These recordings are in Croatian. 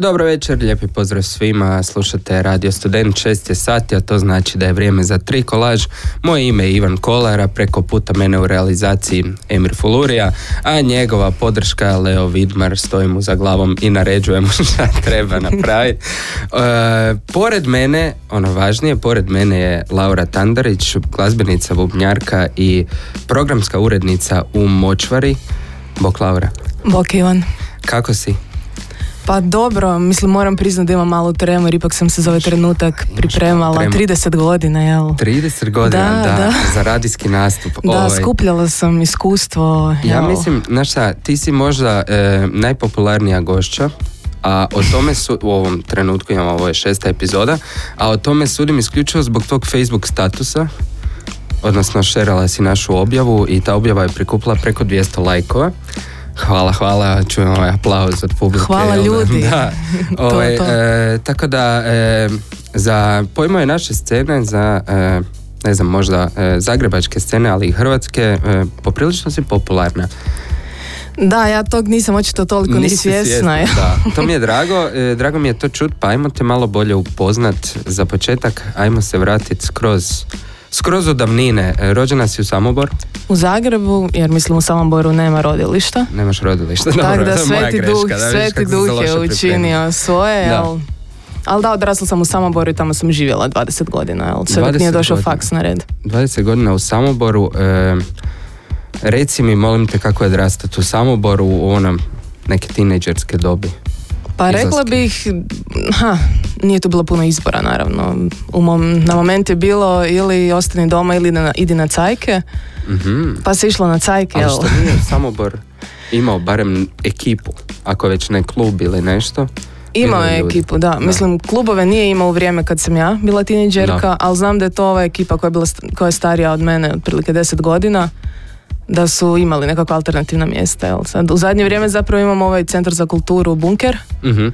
Dobro večer, lijepi pozdrav svima, slušate Radio Student 6 je sati, a to znači da je vrijeme za tri kolaž. Moje ime je Ivan Kolara, preko puta mene u realizaciji Emir Fulurija, a njegova podrška Leo Vidmar, stoji mu za glavom i naređuje mu šta treba napraviti. E, pored mene, ono važnije, pored mene je Laura Tandarić, glazbenica, bubnjarka i programska urednica u Močvari. Bok Laura. Bok Ivan. Kako si? Pa dobro, mislim moram priznati da imam malo tremor, ipak sam se za ovaj trenutak pripremala tremor. 30 godina, jel? 30 godina, Da, da, da. za radijski nastup. Da, Ovaj, skupljala sam iskustvo. Ja jel? mislim, znaš šta, ti si možda e, najpopularnija gošća, a o tome su, u ovom trenutku imamo, ovo je šesta epizoda, a o tome sudim isključivo zbog tog Facebook statusa, odnosno šerala si našu objavu i ta objava je prikupila preko 200 lajkova. Hvala, hvala, čujem ovaj aplauz od publike. Hvala ljudi. Da. To, Ovaj, to. e, tako da, e, za pojmove naše scene, za e, ne znam, možda e, zagrebačke scene, ali i hrvatske, e, poprilično si popularna. Da, ja tog nisam očito toliko ni svjesna. Da, to mi je drago, e, drago mi je to čut, pa ajmo te malo bolje upoznat za početak, ajmo se vratiti skroz, skroz u davnine. E, Rođena si u Samoboru, U Zagrebu, jer mislim u Samoboru nema rodilišta. nemaš rodilišta. Tako Dobro, da je moja Sveti greška, Duh, da Sveti Duh je učinio svoje, Da. jel? Ali da, odrasla sam u Samoboru i tamo sam živjela 20 godina, jel? Sve dok 20 nije došao godina. faks na red. 20 godina u Samoboru, e, reci mi, molim te, kako je odrastati u Samoboru u onom neke tinejdžerske dobi. Pa rekla bih, ha, nije tu bilo puno izbora naravno. U mom, na moment je bilo ili ostani doma ili na, idi na cajke, Mhm. pa se išlo na cajke, Ali što nije Samobor imao barem ekipu, ako već ne klub ili nešto. Imao je ekipu, da. Mislim, klubove nije imao u vrijeme kad sam ja bila tinejdžerka, Da. ali znam da je to ova ekipa koja je, bila, koja je starija od mene, otprilike 10 godina, da su imali nekakva alternativna mjesta. Jel? Sad, u zadnje vrijeme zapravo imamo ovaj centar za kulturu Bunker, Mhm.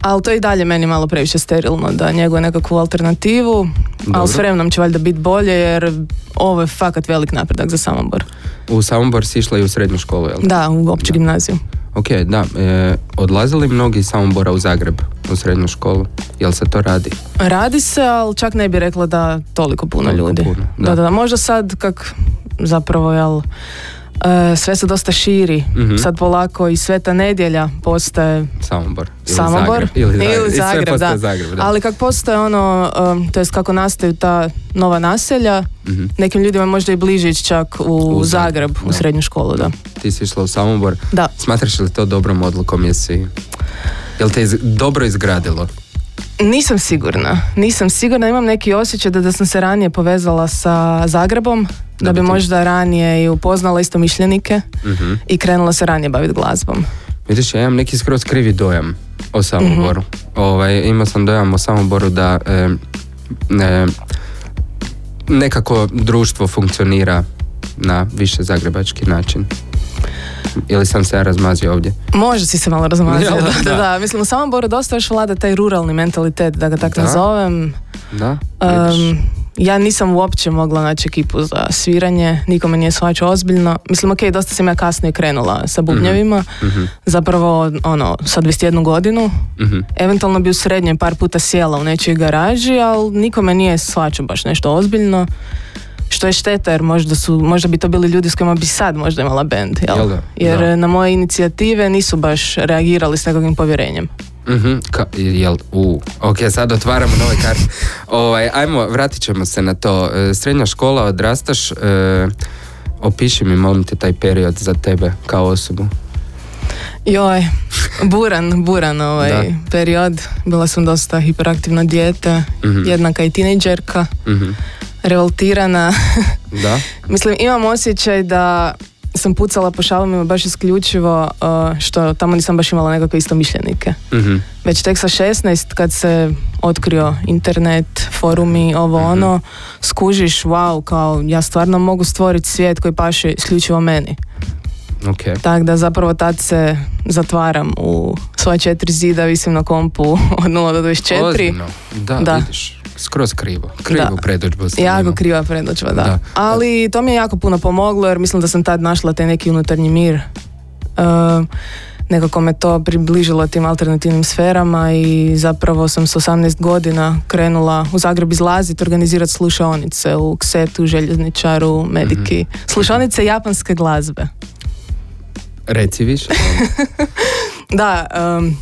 ali to je i dalje meni malo previše sterilno da njeguje nekakvu alternativu, Dobro. ali s vremenom će valjda biti bolje jer ovo je fakat velik napredak za Samobor. U Samobor si išla i u srednju školu, jel? Da, u opću gimnaziju. Ok, da. E, odlazili mnogi iz Samobora u Zagreb u srednju školu? Jel se to radi? Radi se, ali čak ne bi rekla da toliko puno Toliko ljudi. puno, da. da. da, da. Možda sad kak zapravo, jel, e, sve se dosta širi. Mhm. Sad polako i Sveta nedjelja postaje Samobor. Ili Samobor Zagreb. Ili, Zagreb. I sve Zagreb, postaje da. Zagreb, da. Ali kak postoje ono, um, to jest kako nastaju ta nova naselja, Mhm. nekim ljudima možda i bliže ići čak u, U Zagreb, Zagreb, u srednju školu, da. Ti si išla u Samobor. Da. Smatraš li to dobrom odlukom? Jesi... Jel te iz- dobro izgradilo? Nisam sigurna. Nisam sigurna, imam neki osjećaj da, da sam se ranije povezala sa Zagrebom, da, Da bi možda ranije i upoznala istomišljenike Mhm. i krenula se ranije baviti glazbom. Vidiš, ja imam neki skroz krivi dojam o Samoboru. Mhm. ovaj, imao sam dojam o Samoboru da e, e, nekako društvo funkcionira na više zagrebački način. Ili sam se ja razmazio ovdje? Možda si se malo razmazio. Jel da? da, da. Mislim, u Samoboru dosta još vlada taj ruralni mentalitet, da ga tako Da. nazovem. Da? Um, ja nisam uopće mogla naći ekipu za sviranje, nikome nije shvaćao ozbiljno. Mislim, ok, dosta sam ja kasnije krenula sa bubnjevima, Mhm, zapravo, ono, sa 21 godinu. mhm. Eventualno bi u srednje par puta sjela u nečijoj garaži, ali nikome nije shvaćao baš nešto ozbiljno. Što je šteta jer možda, su, možda bi to bili ljudi s kojima bi sad možda imala band. Jel? Jel da? Jer Da. na moje inicijative nisu baš reagirali s nekakvim povjerenjem. Mhm, ka, jel, u, ok, sad otvaramo nove karte. Ovaj, ajmo, vratit ćemo se na to. E, Srednja škola, odrastaš, e, opiši mi, molim te, taj period za tebe kao osobu. Joj, buran, buran ovaj Da. period. Bila sam dosta hiperaktivno dijete, Mhm. jednaka i tinejdžerka, Mhm. Revoltirana. Da? Mislim, imam osjećaj da sam pucala po šalomima baš isključivo uh, što tamo nisam baš imala nekakve istomišljenike. Mhm. Već tek sa 16 kad se otkrio internet, forumi, ovo Mhm. ono, skužiš, wow, kao ja stvarno mogu stvoriti svijet koji paše isključivo meni. Ok. Tako da zapravo tad se zatvaram u svoje četiri zida, visim na kompu od 0 do 24. Ozbiljno. Da, Da. vidiš. Skroz krivo. Predođbu sam Jako kriva predođba, da. Da. Ali to mi je jako puno pomoglo jer mislim da sam tad našla taj neki unutarnji mir. Uh, nekako me to približilo tim alternativnim sferama i zapravo sam s 18 godina krenula u Zagreb izlaziti, organizirati slušaonice u Ksetu, Željezničaru, Mediki. Mhm. Slušaonice japanske glazbe. Reci više. Da, em,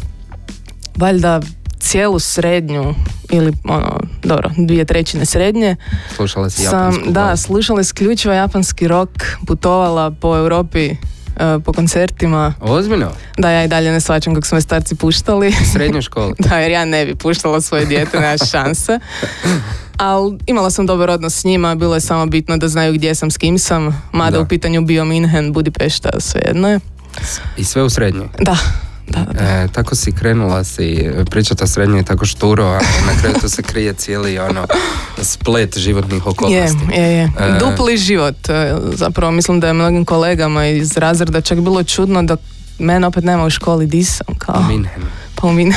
valjda cijelu srednju ili ono, dobro, dvije trećine srednje Slušala si sam, japansku da, slušala isključivo japanski rock, putovala po Europi e, po koncertima. Ozbiljno? Da, ja i dalje ne svačam kako su me starci puštali. U srednjoj školi? da, jer ja ne bi puštala svoje dijete, nema šanse. Ali imala sam dobar odnos s njima, bilo je samo bitno da znaju gdje sam, s kim sam. Mada Da. u pitanju bio Minhen, Budimpešta, svejedno je. I sve u srednjoj? Da, da, da. E, tako si krenula si pričati o srednjoj je tako šturo, a na kraju tu se krije cijeli ono splet životnih Je, okolnosti. je, je. E. Dupli život. e, Zapravo mislim da je mnogim kolegama iz razreda čak bilo čudno da mene opet nema u školi di sam, kao, Minhen. pa u mine.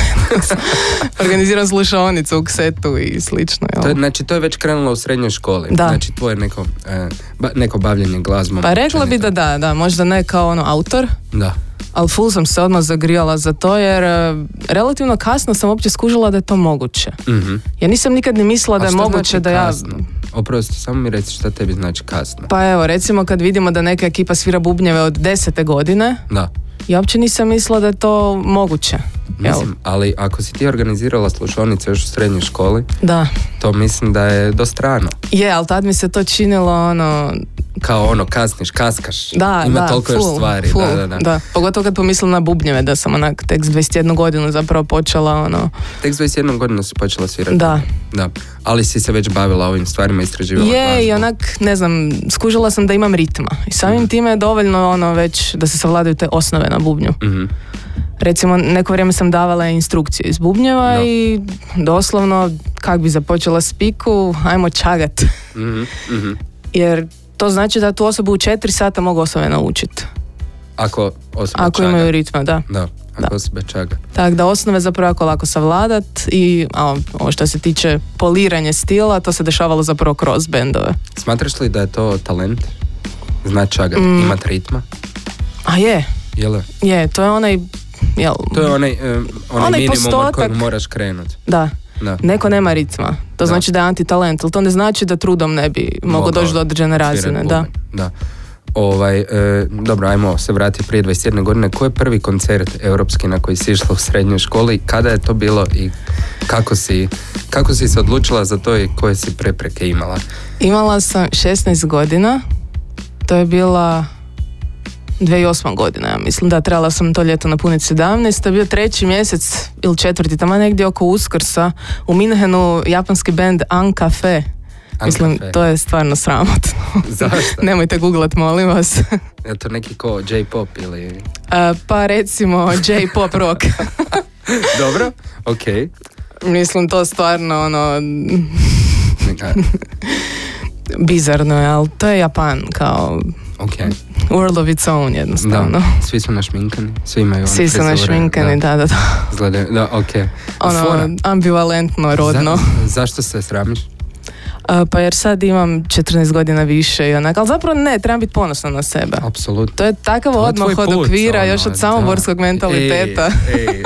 Organiziram slušaonicu u ksetu i slično. jel? To je, znači, to je već krenulo u srednjoj školi. Da. Znači, tvoje neko, e, ba- neko bavljenje glazbom. Pa rekla bi da da, da, možda ne kao ono autor, Da. Ali full sam se odmah zagrijala za to jer e, relativno kasno sam uopće skužila da je to moguće. Mhm. Ja nisam nikad ni mislila A da je moguće znači da ja... kasno? Oprosti, samo mi reci šta tebi znači kasno. Pa evo, recimo kad vidimo da neka ekipa svira bubnjeve od desete godine, Da. ja uopće nisam mislila da je to moguće. Mislim, ali ako si ti organizirala slušonice još u srednjoj školi, Da. to mislim da je dosta rano. Je, ali tad mi se to činilo ono... Kao ono, kasniš, kaskaš. Da, Ima da, toliko još full, stvari. full, da, da, da. Pogotovo kad pomislim na bubnjeve, da sam onak tek s 21 godinu zapravo počela ono... Tek s 21 godinu si počela svirati. Da. Da. Ali si se već bavila ovim stvarima, istraživala Je, i onak, ne znam, skužila sam da imam ritma. I samim Mhm. time je dovoljno ono već da se savladaju te osnove na bubnju. Mhm. Recimo, neko vrijeme sam davala instrukcije iz bubnjeva Da. i doslovno, kak bi započela spiku, ajmo čagat. Mhm, mhm. Jer to znači da tu osobu u četiri sata mogu osobe naučiti. Ako osoba Ako čaga. imaju ritma, da. Da, ako Da. osoba čaga. Tako da osnove zapravo jako lako savladat i a, ovo što se tiče poliranje stila, to se dešavalo zapravo kroz bendove. Smatraš li da je to talent? Znat čagat, Mm. imat ritma? A je, Jel? je, to je onaj, jel, To je onaj, em, onaj, Onaj minimum od postotak. kojeg moraš krenut. da, Da. neko nema ritma. To Da. znači da je antitalent, ali to ne znači da trudom ne bi mogao doći do određene razine. Da. da. Ovaj, e, dobro, ajmo se vratiti prije 21 godine. Ko je prvi koncert europski na koji si išla u srednjoj školi? Kada je to bilo i kako si, kako si se odlučila za to i koje si prepreke imala? Imala sam 16 godina, to je bila 2008. godina, ja mislim da trebala sam to ljeto napuniti 17, to je bio treći mjesec ili četvrti, tamo negdje oko Uskrsa u Minhenu japanski band Ancafe. Mislim, Ancafe. to je stvarno sramotno. Zašto? Nemojte googlat, molim vas. Je to neki ko J-pop ili... A, pa recimo J-pop rock. Dobro, ok. Mislim, to stvarno ono bizarno je, ali to je Japan kao Ok, world of its own jednostavno. da. Svi su našminkani, svi imaju Svi su našminkani, da, da, da. Izgledaju, da, ok. Ono, Fora. ambivalentno, rodno. Za- zašto se sramiš? Pa jer sad imam 14 godina više i onak, ali zapravo ne, trebam biti ponosna na sebe. Apsolutno. To je takav odmah od okvira, ono, još od da. samoborskog mentaliteta. Ej, ej,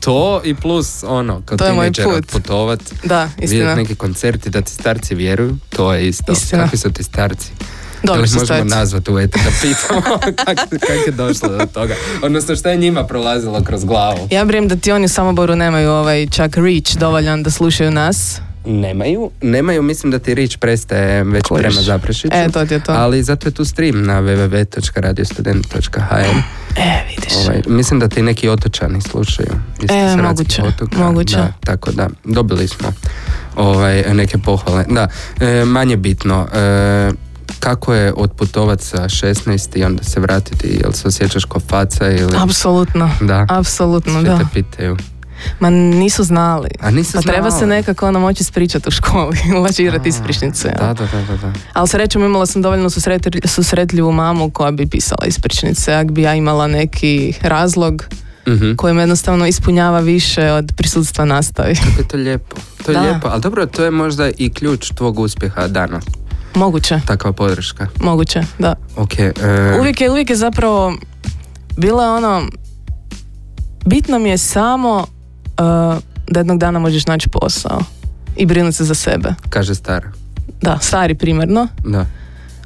to i plus ono, kao To je moj put. putovat, Da, vidjeti neki koncerti da ti starci vjeruju, to je isto. Istina. Kakvi su ti starci? Ih su možemo nazvati u eter da pitamo kako kak je došlo do toga? Odnosno šta je njima prolazilo kroz glavu? Ja brijem da ti oni u Samoboru nemaju ovaj čak reach dovoljan da slušaju nas. Nemaju, nemaju, mislim da ti rič prestaje već prema Zaprešiću. E, to ti je to. Ali zato je tu stream na www.radiostudent.hr E, vidiš. Ovaj, mislim da ti neki otočani slušaju. iz E, moguće, otoka. moguće. Da, tako da, dobili smo ovaj, neke pohvale. Da, e, manje bitno. E, kako je otputovat sa 16 i onda se vratiti? Jel se osjećaš ko faca ili... Apsolutno. Da, Apsolutno, svi da. te pitaju. Ma nisu znali. A nisu Pa treba se nekako ono moći ispričati u školi, lažirati ispričnice. jel? Da, da, da, da. Ali srećom imala sam dovoljno susretljivu mamu koja bi pisala ispričnice. Ako bi ja imala neki razlog Mhm. koji me jednostavno ispunjava više od prisutstva nastavi. Kako je to lijepo. To je Da. lijepo, ali dobro, to je možda i ključ tvog uspjeha danas. Moguće, Takva podrška. moguće, da. Ok. e, Uvijek je, uvijek je zapravo bila ono bitno mi je samo uh, da jednog dana možeš naći posao i brinuti se za sebe. Kaže stara. Da, stari primarno. Da.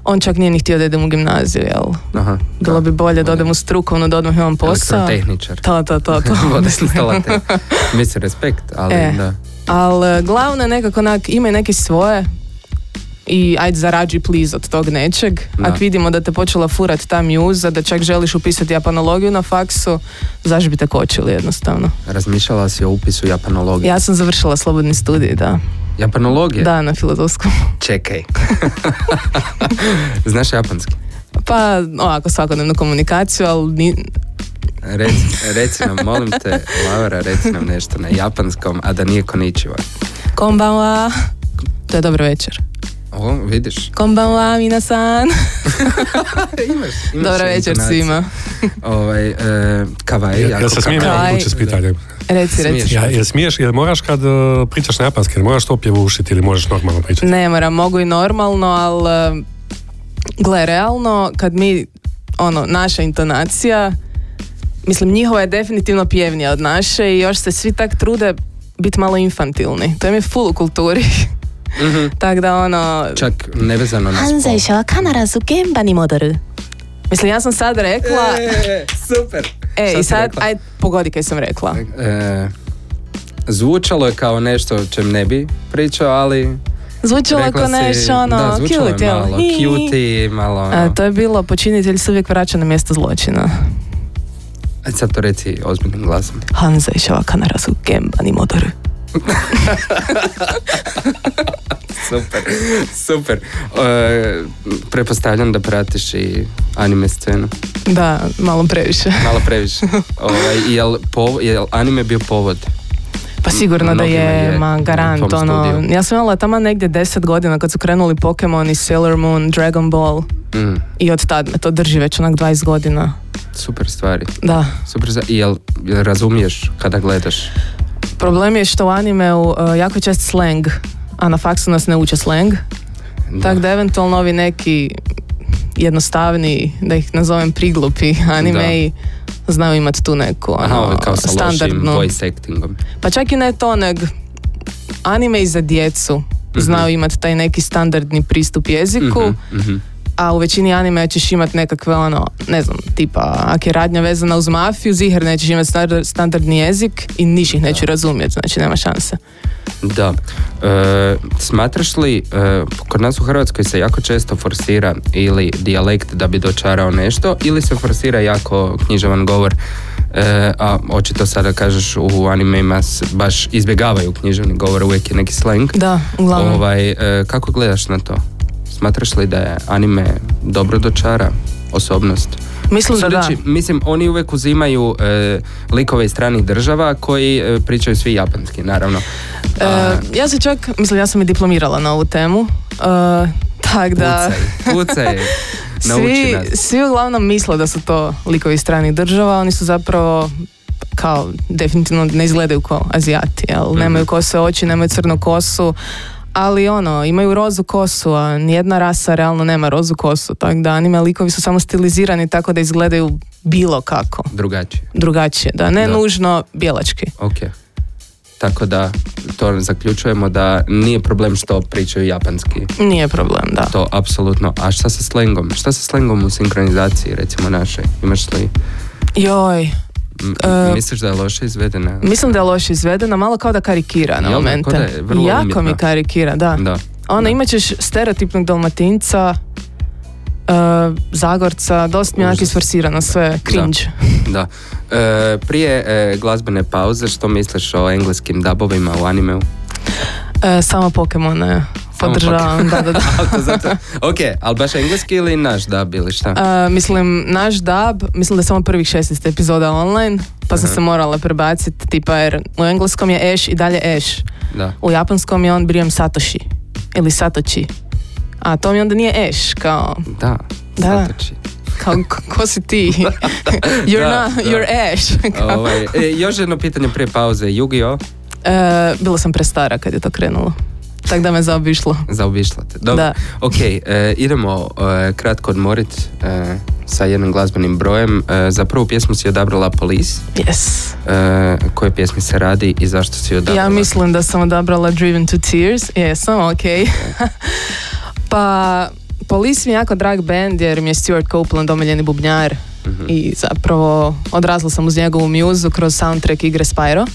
On čak nije ni htio da idem u gimnaziju, jel? Aha. Bilo bi bolje da odem u strukovno, da odmah imam posao. Elektrotehničar. To, to, to, to. Mislim, respekt, ali E. da. Ali glavno je nekako onak, imaj neke svoje i ajde zarađuj please od tog nečeg. Da. Ako vidimo da te počela furat ta mjuza, da čak želiš upisati japanologiju na faksu, zašto bi te kočili jednostavno. Razmišljala si o upisu japanologije. Ja sam završila slobodni studij, da. Japanologije? Da, na filozofskom. Čekaj. Znaš japanski? Pa, ovako, svakodnevnu komunikaciju, ali ni, Reci, reci nam, molim te, Laura, reci nam nešto na japanskom, a da nije koničiva. konbanwa. To je dobro večer. O, vidiš. Konbanwa, minasan. imaš, imaš Dobro večer svima. Ovaj, e, kavaj, Ja, jako ja se smijem ja odlučiti s pitanjem. Reci, reci. Smiješ. Ja, jel smiješ, jel moraš kad uh, pričaš na japanski, jel moraš to pjevušiti ili možeš normalno pričati? Ne moram, mogu i normalno, ali e, gle, realno, kad mi, ono, naša intonacija, mislim, njihova je definitivno pjevnija od naše i još se svi tak trude biti malo infantilni. To je full u kulturi. Mhm. Tako da, ono, Čak nevezano na 犯 spol. 罪者は必ず現場に戻る mislim, ja sam sad rekla, E, super. e, Šta i si sad, rekla? aj, pogodi kaj sam rekla. E, zvučalo je kao nešto o čem ne bi pričao, ali Zvučalo rekla kao si- nešto, ono, da, zvučalo je cute, jel? malo Hi, hi. cutie, malo ono. A, to je bilo, počinitelj se uvijek vraća na mjesto zločina. Aj sad to reci ozbiljnim glasom. 犯罪者は必ず現場に戻る。 Super, super. E, prepostavljam da pratiš i anime scenu. Da, malo previše. Malo previše. Ovaj, jel, pov- jel anime bio povod? Pa sigurno da je, je ma garant, ono, ja sam imala tamo negdje deset godina kad su krenuli Pokemon i Sailor Moon, Dragon Ball Mm, i od tad me to drži već onak 20 godina. super stvari. Da. Super, za- i jel, jel razumiješ kada gledaš? Problem je što u animeu uh, jako čest slang, a na faksu nas ne uče slang, tako da eventualno ovi neki jednostavni, da ih nazovem priglupi anime znaju imati tu neku ono, Aha, kao sa standardnu. voice actingom. Pa čak i ne to, neg anime i za djecu znaju imati taj neki standardni pristup jeziku, Mhm, mhm. A u većini anime ćeš imati nekakve ono, ne znam, tipa, ako je radnja vezana uz mafiju, ziher nećeš imati standard- standardni jezik i niš ih neću razumjeti, znači nema šanse. Da. E, smatraš li, e, kod nas u Hrvatskoj se jako često forsira ili dijalekt da bi dočarao nešto ili se forsira jako književan govor e, a očito sada kažeš u animejima s- baš izbjegavaju književni govor, uvijek je neki slang. Da, uglavnom. Ovaj, e, kako gledaš na to? Smatraš li da je anime dobro dočara osobnost? Mislim da da. Mislim, oni uvijek uzimaju e, likove iz stranih država koji e, pričaju svi japanski, naravno. E, A, ja se čak, mislim, ja sam i diplomirala na ovu temu, uh, tak da... Pucaj, pucaj, Svi, nas. svi uglavnom misle da su to likovi iz stranih država, oni su zapravo kao definitivno ne izgledaju kao azijati, jel? Mhm. Nemaju kose oči, nemaju crnu kosu, ali ono, imaju rozu kosu, a nijedna rasa realno nema rozu kosu, tako da anime likovi su samo stilizirani tako da izgledaju bilo kako, Drugačije, drugačije, da ne Da. nužno bijelački. ok. Tako da to zaključujemo da nije problem što pričaju japanski. Nije problem, da. To apsolutno. A šta sa slengom? Šta sa slengom u sinkronizaciji, recimo našoj? Imaš li... Joj, E, misliš da je loše izvedena? mislim da je loše izvedena, malo kao da karikira na momente. Kao da je vrlo jako umjetna. mi karikira, da. Da. Da. imat ćeš stereotipnog dalmatinca, uh, Zagorca, dosta mi je isforsirano sve, cringe. Da. E, prije e, glazbene pauze, što misliš o engleskim dubovima u animeu? E, samo Pokemone Samo podržavam, da, da, da. Zato... Ok, ali baš engleski ili naš dub ili šta? E, mislim, naš dub, mislim da je samo prvih 16 epizoda online, pa sam Aha. se morala prebaciti, tipa jer u engleskom je Ash i dalje Ash. Da. U japanskom je on Briam Satoshi ili Satoshi. A to mi onda nije Ash, kao, Da. Da. Satoshi. kao ko, ko si ti? you're, Da, not, da. you're Ash. Kao. Ovaj, e, još jedno pitanje prije pauze. Yu-Gi-Oh! E, bila sam prestara kad je to krenulo. Tako da me zaobišlo. Zaobišla te. Dobro. Da. Ok, e, idemo e, kratko odmorit. E, sa jednim glazbenim brojem. E, za prvu pjesmu si odabrala Police. Yes. E, koje pjesmi se radi i zašto si odabrala? Ja mislim da sam odabrala Driven to Tears. Jesam, ok. pa, Police mi je jako drag band jer mi je Stuart Copeland omiljeni bubnjar Mhm. i zapravo odrasla sam uz njegovu muzu kroz soundtrack igre Spyro.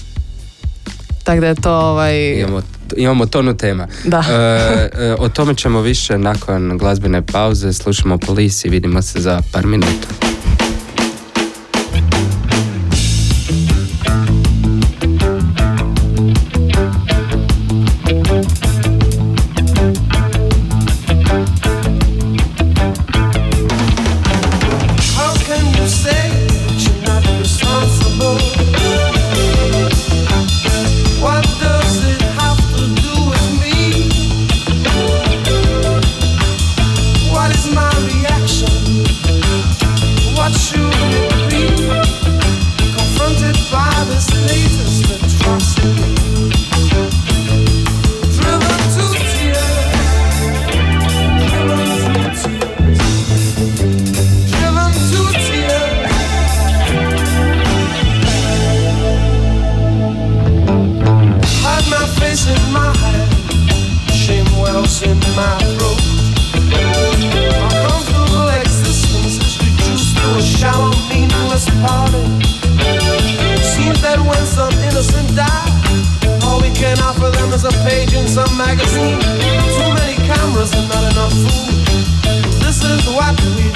Tako da je to ovaj... Imamo, imamo tonu tema. Da. E, e, o tome ćemo više nakon glazbene pauze. Slušamo Police i vidimo se za par minuta. Magazine. Too many cameras and not enough food. This is what we've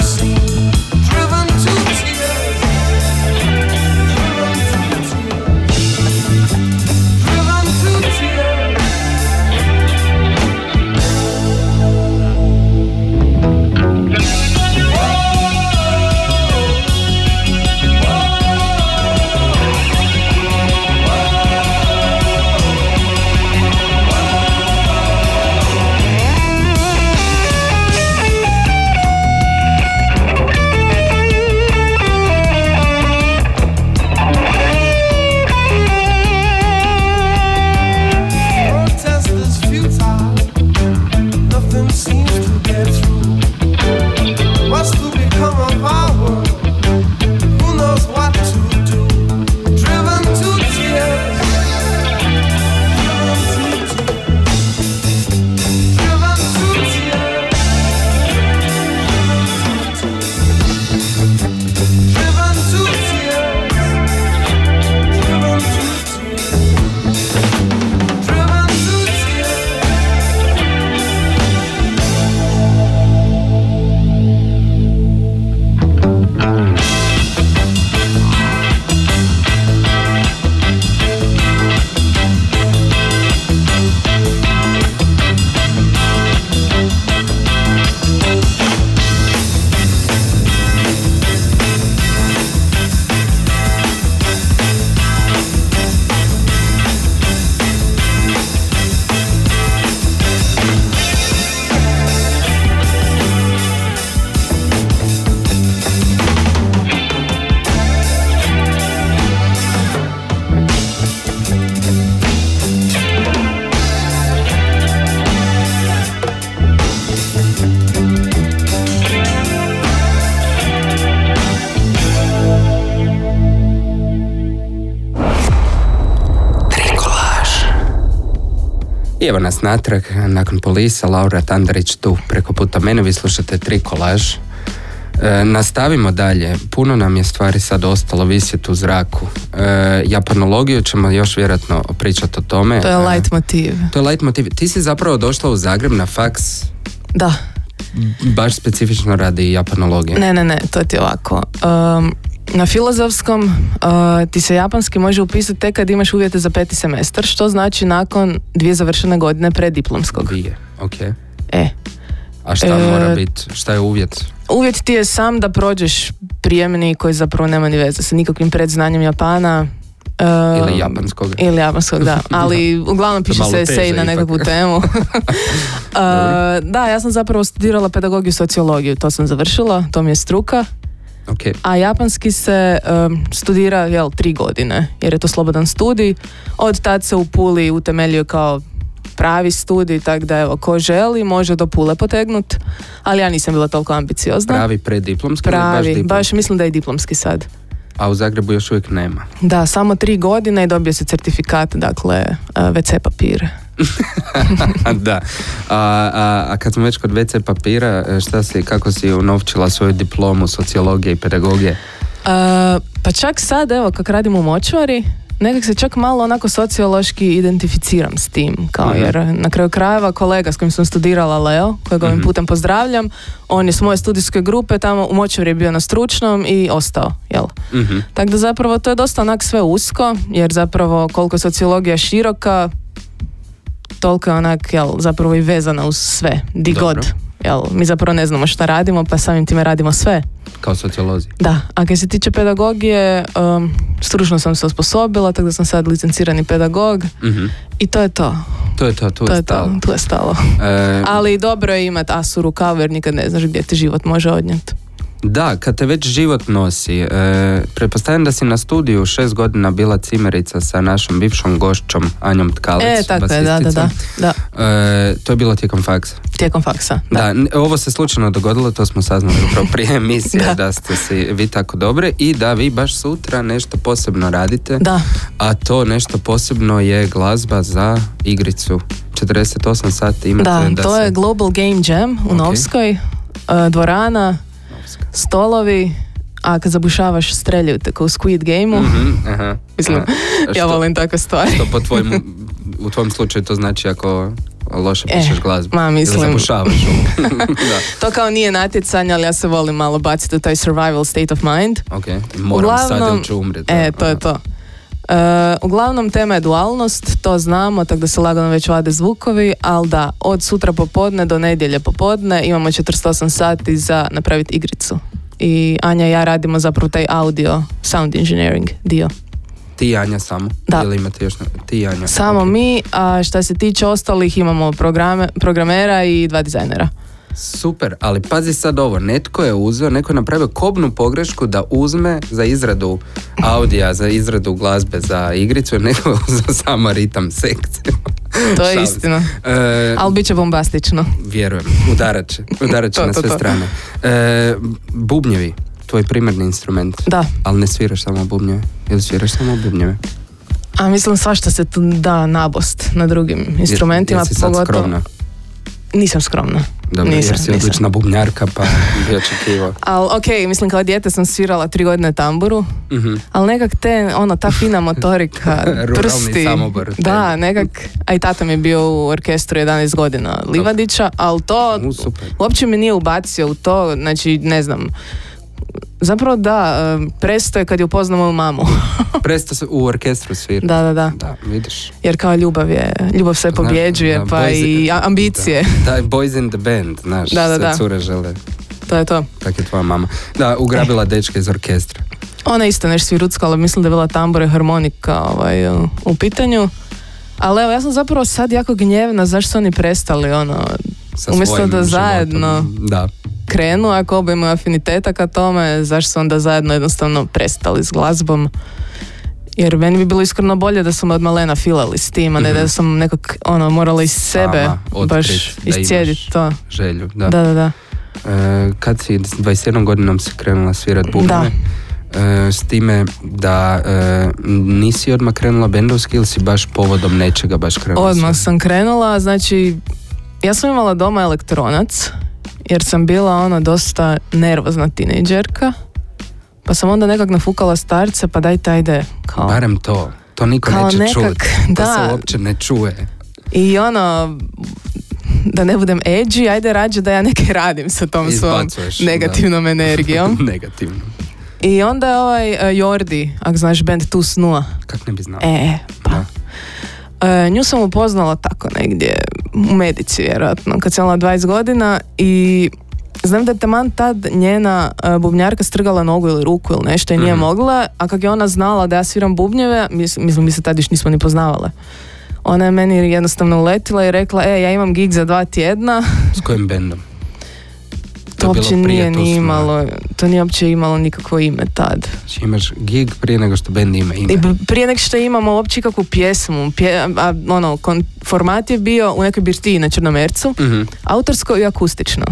evo nas natrag, nakon polisa, Laura Tandarić tu preko puta mene, vi slušate Trikolaž. E, nastavimo dalje, puno nam je stvari sad ostalo visjeti u zraku. E, japanologiju ćemo još vjerojatno pričati o tome. To je E, light motiv. to je light motiv. Ti si zapravo došla u Zagreb na faks Da. baš specifično radi japanologije. Ne, ne, ne, to ti je ovako. Um, na filozofskom uh, ti se japanski može upisati tek kad imaš uvjete za peti semestar, što znači nakon dvije završene godine preddiplomskog. Dvije, ok. E, A šta E, mora biti, šta je uvjet? uvjet ti je sam da prođeš prijemni koji zapravo nema ni veze sa nikakvim predznanjem Japana. um, Ili japanskog. Ili japanskog, da. Ali uglavnom piše se esej na nekakvu temu. Uh, da, ja sam zapravo studirala pedagogiju i sociologiju, to sam završila, to mi je struka. Ok, A japanski se um, studira jel, tri godine, jer je to slobodan studij. Od tad se u Puli utemeljio kao pravi studij, tako da evo, ko želi može do pule potegnut, ali ja nisam bila toliko ambiciozna. Pravi preddiplomski ili baš Pravi, diplomski? baš mislim da je diplomski sad. A u Zagrebu još uvijek nema. Da, samo tri godine i dobio se certifikat, dakle, uh, WC papire. da. A, a, a kad smo već kod WC papira, e, šta si, kako si unovčila svoju diplomu sociologije i pedagogije? Uh, pa čak sad, evo, kak radim u močvari, nekak se čak malo onako sociološki identificiram s tim, kao Mhm. jer na kraju krajeva kolega s kojim sam studirala Leo, kojeg ovim Mhm. putem pozdravljam, on je s moje studijske grupe tamo u močvari bio na stručnom i ostao, jel? Mhm. Tako da zapravo to je dosta onak sve usko, jer zapravo koliko je sociologija široka, toliko je onak, jel, zapravo i vezana uz sve, di Dobro. god. Jel, mi zapravo ne znamo šta radimo, pa samim time radimo sve. Kao sociolozi. Da, a kad se tiče pedagogije, um, stručno sam se osposobila, tako da sam sad licencirani pedagog Mhm. i to je to. To je to, tu To je je to, stalo. tu je stalo. E, Ali dobro je imati asu rukavu jer nikad ne znaš gdje ti život može odnijeti. Da, kad te već život nosi, e, pretpostavljam da si na studiju šest godina bila cimerica sa našom bivšom gošćom Anjom Tkalic, E, tako je, da, da, da. E, to je bilo tijekom faksa. Tijekom faksa. Da, Da. ovo se slučajno dogodilo, to smo saznali upravo prije emisije, da. Da. ste si vi tako dobre i da vi baš sutra nešto posebno radite, Da, a to nešto posebno je glazba za igricu. 48 sati imate da, da, to se... je Global Game Jam u Ok. Novskoj, uh, dvorana, stolovi, a kad zabušavaš streljaju te kao u Squid Game-u. Mhm, aha. Mislim, A, Ja što- volim takve stvari. Što po tvojemu, u tvom slučaju to znači ako loše E, pišeš glazbu. ma, mislim- Ili zabušavaš. da, To kao nije natjecanje, ali ja se volim malo baciti u taj survival state of mind. ok. Moram sad Uglavnom- ili ću umrijeti. E, to je to. E, uglavnom tema je dualnost, to znamo, tako da se lagano već vade zvukovi, ali da, od sutra popodne do nedjelje popodne imamo 48 sati za napraviti igricu. I Anja i ja radimo zapravo taj audio sound engineering dio. Ti i Anja samo? Da. Ili imate još... ne- Ti i Anja? Samo ok. mi, a što se tiče ostalih imamo programe, programera i dva dizajnera. Super, ali pazi sad ovo, netko je uzeo, netko je napravio kobnu pogrešku da uzme za izradu audija, za izradu glazbe, za igricu, jer netko je uzeo samo ritam sekciju. To je istina. E, Ali bit će bombastično. Vjerujem, udarat će, udarat će To, na to, sve to. strane. E, bubnjevi, tvoj primarni instrument. Da. Ali ne sviraš samo bubnjeve, ili sviraš samo bubnjeve? A mislim svašta se tu da nabost na drugim instrumentima. Jesi sad pogotovo- skromna? Nisam skromna. Dobro, nisam, jer si nisam. odlična bubnjarka, pa bi očekivao. Ali ok, mislim kao dijete sam svirala tri godine tamburu, Mhm. ali nekak te, ono, ta fina motorika, prsti. Samobor, Da, nekak, a i tata mi je bio u orkestru 11 godina Livadića, ali to U, super. uopće mi nije ubacio u to, znači ne znam, zapravo da, presto je kad je upoznao moju mamu. Presto se u orkestru svira. da, da, da. Da, vidiš. Jer kao ljubav je, ljubav sve pobjeđuje, da, pa boys- i a- ambicije. Da, da, boys in the band, znaš, Da, da, da. cure žele. To je to. Tak je tvoja mama. Da, ugrabila Eh. dečka iz orkestra. Ona isto nešto sviruckala, ali mislim da je bila tambura i harmonika ovaj, u- u pitanju. Ali evo, ja sam zapravo sad jako gnjevna zašto su oni prestali, ono, Sa Umjesto svojim da životom. zajedno- Da. krenu, ako oba imaju afiniteta ka tome, zašto su onda zajedno jednostavno prestali s glazbom. Jer meni bi bilo iskreno bolje da su me od malena filali s tim, a ne da sam nekak ono, morala iz sebe Mhm. Sama baš da iscijediti to. Želju, da. Da, da, da. E, kad si s 21 godinom si krenula svirat bubnjeve? E, s time da e, nisi odmah krenula bendovski ili si baš povodom nečega baš krenula? Odmah sam krenula, znači ja sam imala doma elektronac jer sam bila ono dosta nervozna tinejdžerka pa sam onda nekak nafukala starce pa dajte ajde kao Barem to. To niko Kao neće nekak, čuti. To da. se uopće ne čuje. i ono da ne budem edgy, ajde rađe da ja neke radim sa tom svom Izbacuješ, negativnom energijom. Negativno. I onda je ovaj uh, Jordi, ako znaš band Tu Snua. Kak ne bi znao? E, pa. Da. E, nju sam upoznala tako negdje u medici vjerojatno kad sam imala 20 godina i znam da je taman tad njena e, bubnjarka strgala nogu ili ruku ili nešto i nije Mhm. mogla, a kak je ona znala da ja sviram bubnjeve, mis- mislim mi se tad još nismo ni poznavale. Ona je meni jednostavno uletila i rekla, e, ja imam gig za dva tjedna. S kojim bendom? To uopće nije ni imalo, to nije uopće imalo nikakvo ime tad. Znači imaš gig prije nego što band ima ime. I prije nek što imamo uopće kakvu pjesmu, pje, a, ono, kon- format je bio u nekoj birtiji na Črnomercu, Mhm, autorsko i akustično.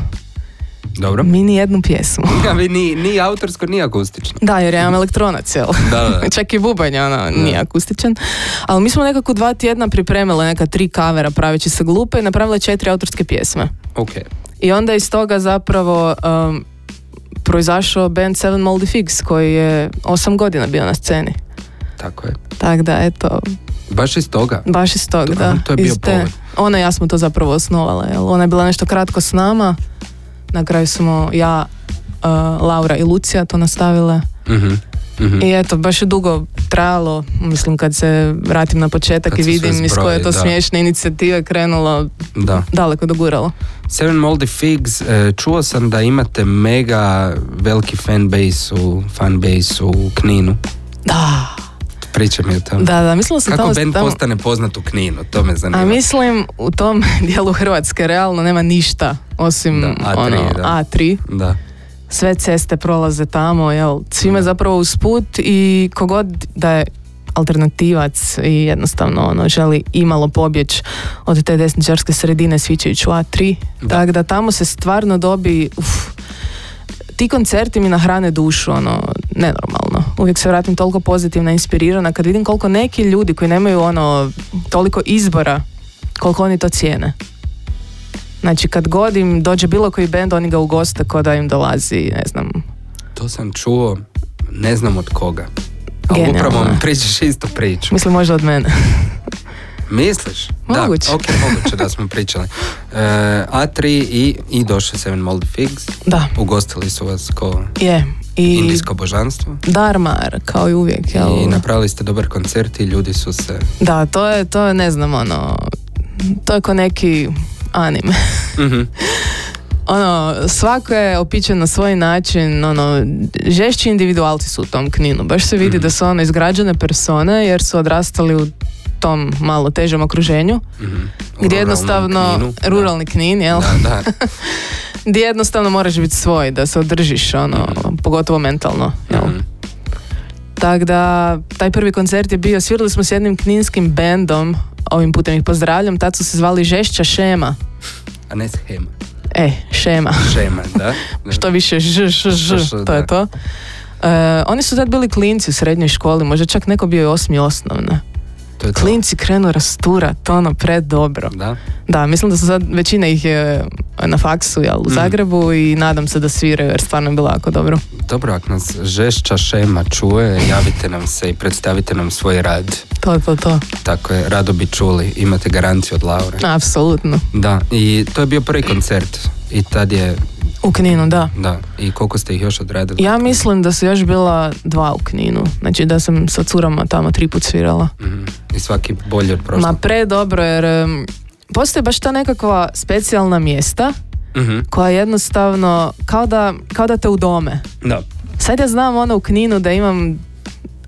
Dobro. Mi ni jednu pjesmu. A vi ni, ni autorsko, ni akustično. Da, jer ja imam elektronac, jel? Da, da. Čak i bubanj, ono, nije akustičan. Ali mi smo nekako dva tjedna pripremile neka tri kavera praveći se glupe i napravile četiri autorske pjesme. Ok. I onda iz toga zapravo um, proizašao band Seven Moldy Figs koji je osam godina bio na sceni. Tako je. Tak da, eto, Baš iz toga. baš iz toga, To- da. to je bio te-. Ona i ja smo to zapravo osnovale. Jel? Ona je bila nešto kratko s nama. Na kraju smo ja, uh, Laura i Lucija to nastavile. Mhm, mhm. I eto, baš je dugo trajalo, mislim kad se vratim na početak Kad i vidim iz koje je to zbroji, da. smiješne inicijative krenulo, Da. daleko doguralo. Seven Moldy Figs, e, čuo sam da imate mega veliki fanbase u, fanbase u Kninu. Da, Pričaj mi o tome. da, da, mislila sam Kako tamo... band tamo- postane poznat u Kninu? To me zanima. A mislim, u tom dijelu Hrvatske realno nema ništa osim Da, A3, ono, da. A3. Da. Sve ceste prolaze tamo, jel? Svime zapravo usput i kogod da je alternativac i jednostavno ono, želi imalo pobjeć od te desničarske sredine svićajući u A3. Da. Tako da tamo se stvarno dobi uf, ti koncerti mi nahrane dušu, ono, nenormalno. Uvijek se vratim toliko pozitivna, inspirirana kad vidim koliko neki ljudi koji nemaju ono toliko izbora, koliko oni to cijene. Znači kad god im dođe bilo koji bend, oni ga ugoste ko da im dolazi, ne znam, To sam čuo, ne znam od koga. Ali Genijalno upravo mi pričaš istu priču. mislim možda od mene. Misliš? Moguće. Da, ok, moguće da smo pričali. E, A3 i, i došli Seven Moldy Figs. Da, Ugostili su vas ko je. I indijsko božanstvo. Darmar, kao i uvijek, jel? I napravili ste dobar koncert i ljudi su se... Da, to je, to je, ne znam, ono, to je ko neki anime. Mhm. ono, svako je opičen na svoj način, ono, žešći individualci su u tom kninu. Baš se vidi da su ono izgrađene persone jer su odrastali u tom malo težem okruženju, mhm. U gdje jednostavno, Kninu. Da. ruralni knin, jel? Da, da. Gdje jednostavno moraš biti svoj, da se održiš, ono, pogotovo mentalno, jel? Mhm. Tako da, taj prvi koncert je bio, svirali smo s jednim kninskim bendom, ovim putem ih pozdravljam, tad su se zvali Žešća Šema. A ne schema. E, Šema. Šema, da. Da. Što više ž, ž, ž, Ž, ž, to da. je to. E, oni su tad bili klinci u srednjoj školi, možda čak neko bio i osmi osnovne. To je to. Klinci krenu rasturat, ono pred dobro. Da. Da, mislim da su sad, većina ih je na faksu, jel, Mhm. u Zagrebu i nadam se da sviraju jer stvarno je bilo jako dobro. Dobro, ako nas žešća šema čuje, javite nam se i predstavite nam svoj rad. To je to, to. Tako je, rado bi čuli, imate garanciju od Laure. Apsolutno. Da, i to je bio prvi koncert. I tad je, U Kninu, da. da, i koliko ste ih još odradili? Ja mislim da su još bila dva u Kninu. Znači da sam sa curama tamo tri put svirala. Mhm. I svaki bolji od prošlog. Ma pre dobro jer em, postoje baš ta nekakva specijalna mjesta Mhm. koja jednostavno kao da, kao da te udome. Da. Sad ja znam ono u Kninu da imam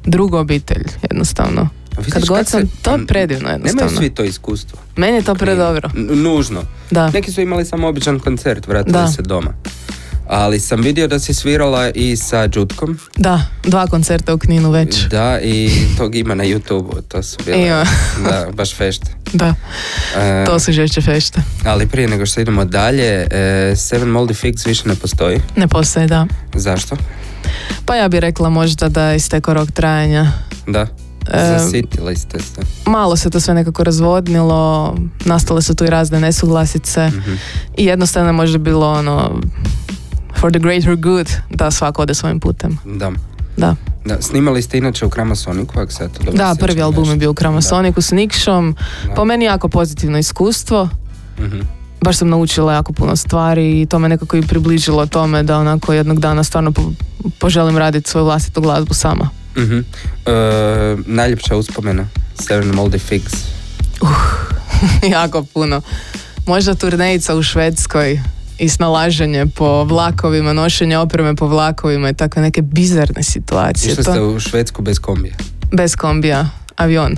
drugu obitelj jednostavno. A vidiš Kad god sam, se- to je predivno Nemaju jednostavno. svi to iskustvo. Meni je to predobro. Nužno. Da. Neki su imali samo običan koncert, vratili Da. se doma. Ali sam vidio da si svirala i sa Đutkom. Da, dva koncerta u Kninu već. Da, i tog ima na YouTube, to su bile, Ima. da, baš fešte. Da, E, to su žešće fešte. ali prije nego što idemo dalje, e, Seven Moldy Figs više ne postoji. Ne postoje, da. Zašto? Pa ja bih rekla možda da je istekao rok trajanja. Da, zasitili ste se. malo se to sve nekako razvodnilo, nastale su tu i razne nesuglasice Mhm. i jednostavno je možda bilo ono for the greater good da svako ode svojim putem. Da. Da, Da, snimali ste inače u Kramasoniku, ako se to dobro da prvi album je bio u Kramasoniku s Nikšom. Da. Po meni jako pozitivno iskustvo. Mhm. Baš sam naučila jako puno stvari i to me nekako i približilo tome da onako jednog dana stvarno po- poželim raditi svoju vlastitu glazbu sama. Mhm. E, najljepša uspomena Seven Moldy Figs. jako puno. Možda turnejica u Švedskoj i snalaženje po vlakovima, nošenje opreme po vlakovima i takve neke bizarne situacije. Išli To- ste u Švedsku bez kombija. Bez kombija, avion.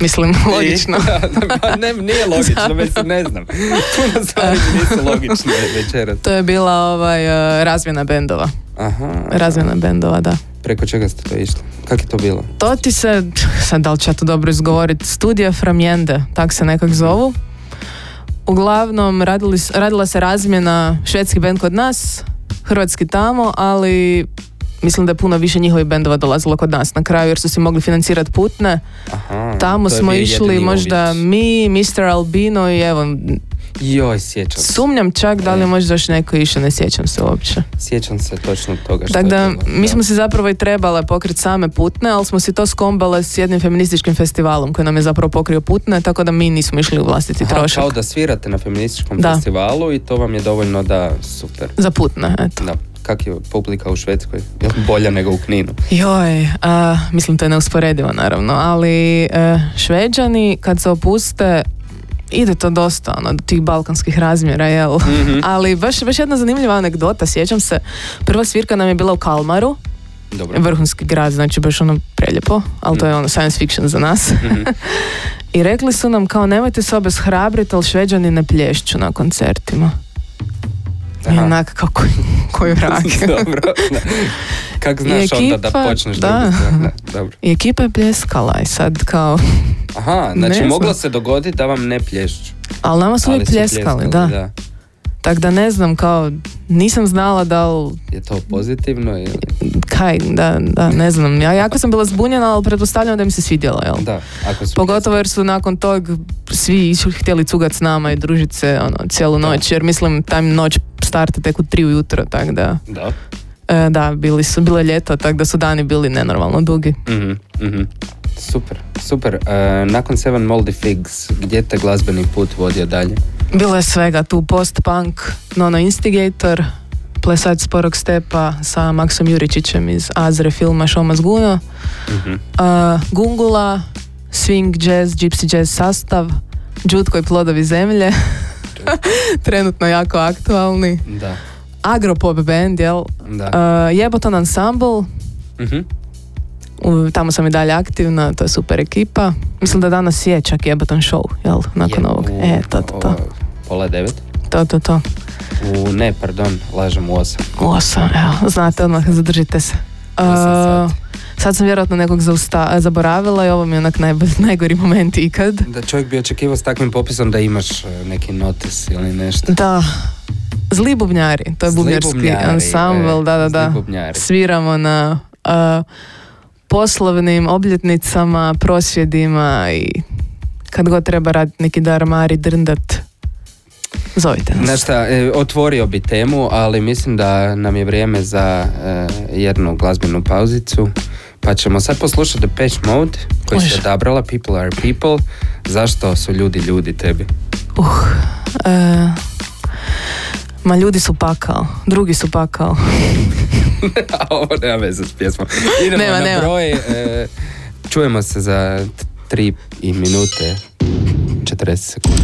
Mislim, logično. Pa ne, nije logično, mislim, ne znam. Puno stvari nisu logične večeras. To je bila ovaj, uh, razmjena bendova. Aha. Razmjena bendova, da. Preko čega ste to išli? Kak je to bilo? To ti se, sad da li ću ja to dobro izgovoriti, studija Framjende, tak se nekak zovu. Uglavnom, radili, radila se razmjena švedski bend kod nas, hrvatski tamo, ali mislim da je puno više njihovih bendova dolazilo kod nas na kraju jer su si mogli financirati putne. Aha. Tamo smo išli možda mi, Mr. Albino i evo, Joj, sjećam se. sumnjam čak da li je možda još neko išao, ne sjećam se uopće. Sjećam se točno toga što Tako je da, bilo. mi smo si zapravo i trebale pokriti same putne, ali smo si to skombale s jednim feminističkim festivalom koji nam je zapravo pokrio putne, tako da mi nismo išli u vlastiti Aha, trošak. kao da svirate na feminističkom Da. festivalu i to vam je dovoljno da super. Za putne, eto. Da. Kak je publika u Švedskoj? Je bolja nego u Kninu? Joj, a, mislim to je neusporedivo naravno, ali e, šveđani kad se opuste ide to dosta ono, do tih balkanskih razmjera, jel? Mhm. Ali baš, baš jedna zanimljiva anegdota, sjećam se, prva svirka nam je bila u Kalmaru, Dobro. vrhunski grad, znači baš ono preljepo, ali to je ono science fiction za nas. Mhm. I rekli su nam kao nemojte se obeshrabriti, ali šveđani ne plješću na koncertima. I Aha. onak kao koji, koji vrag. Dobro. da. Kak znaš I onda da ekipa- počneš da. Da, dobro. I ekipa je pljeskala i sad kao, Aha, znači moglo se dogoditi da vam ne plješću. ali nama su uvijek su pljeskali, da. Tako da ne znam, kao, nisam znala da li, Je to pozitivno ili... kaj, da, da, ne znam. Ja jako sam bila zbunjena, ali pretpostavljam da im se svidjelo, jel? Da, ako su Pogotovo jer su nakon tog svi išli htjeli cugat s nama i družit se ono, cijelu Da. noć, jer mislim taj noć starta tek u tri ujutro, tako da, Da. e, da, bili su, bilo je ljeto, tako da su dani bili nenormalno dugi. Mhm, mhm. Super, super. E, nakon Seven Moldy Figs, gdje te glazbeni put vodio dalje? Bilo je svega tu post-punk, Nono Instigator, plesač sporog stepa sa Maksom Juričićem iz Azre filma Šoma Zguno, Mhm. uh, Gungula, Swing Jazz, Gypsy Jazz sastav, Đutko i plodovi zemlje, trenutno jako aktualni, Da, Agropop band, jel? da. Uh, Jeboton Ensemble, Mhm. u- tamo sam i dalje aktivna, to je super ekipa. Mislim da danas je čak Jeboton show, jel? Nakon Je ovog. E, to, to, to. Pola devet? To, to, to. U, ne, pardon, lažem u osam. U Osam, evo, znate odmah, zadržite se. Uh, sad sam vjerojatno nekog zausta- zaboravila i ovo mi je onak najbolji, najgori moment ikad. Da čovjek bi očekivao s takvim popisom da imaš e, neki notis ili nešto. Da, Zli bubnjari, to je Zli bubnjarski bubnjari, ansambl, e, da, da, da. Sviramo na uh, poslovnim obljetnicama, prosvjedima i kad god treba raditi neki darmari, drndat, zovite nas. Znaš šta, e, otvorio bi temu, ali mislim da nam je vrijeme za e, jednu glazbenu pauzicu. Pa ćemo sad poslušati Depeche Mode, koji se odabrala People are People. Zašto su ljudi ljudi tebi? Uh, e, ma ljudi su pakao, drugi su pakao. A ovo nema veze s pjesmom. Idemo Nema, na nema. broj. e, čujemo se za tri i minute 40 sekundi.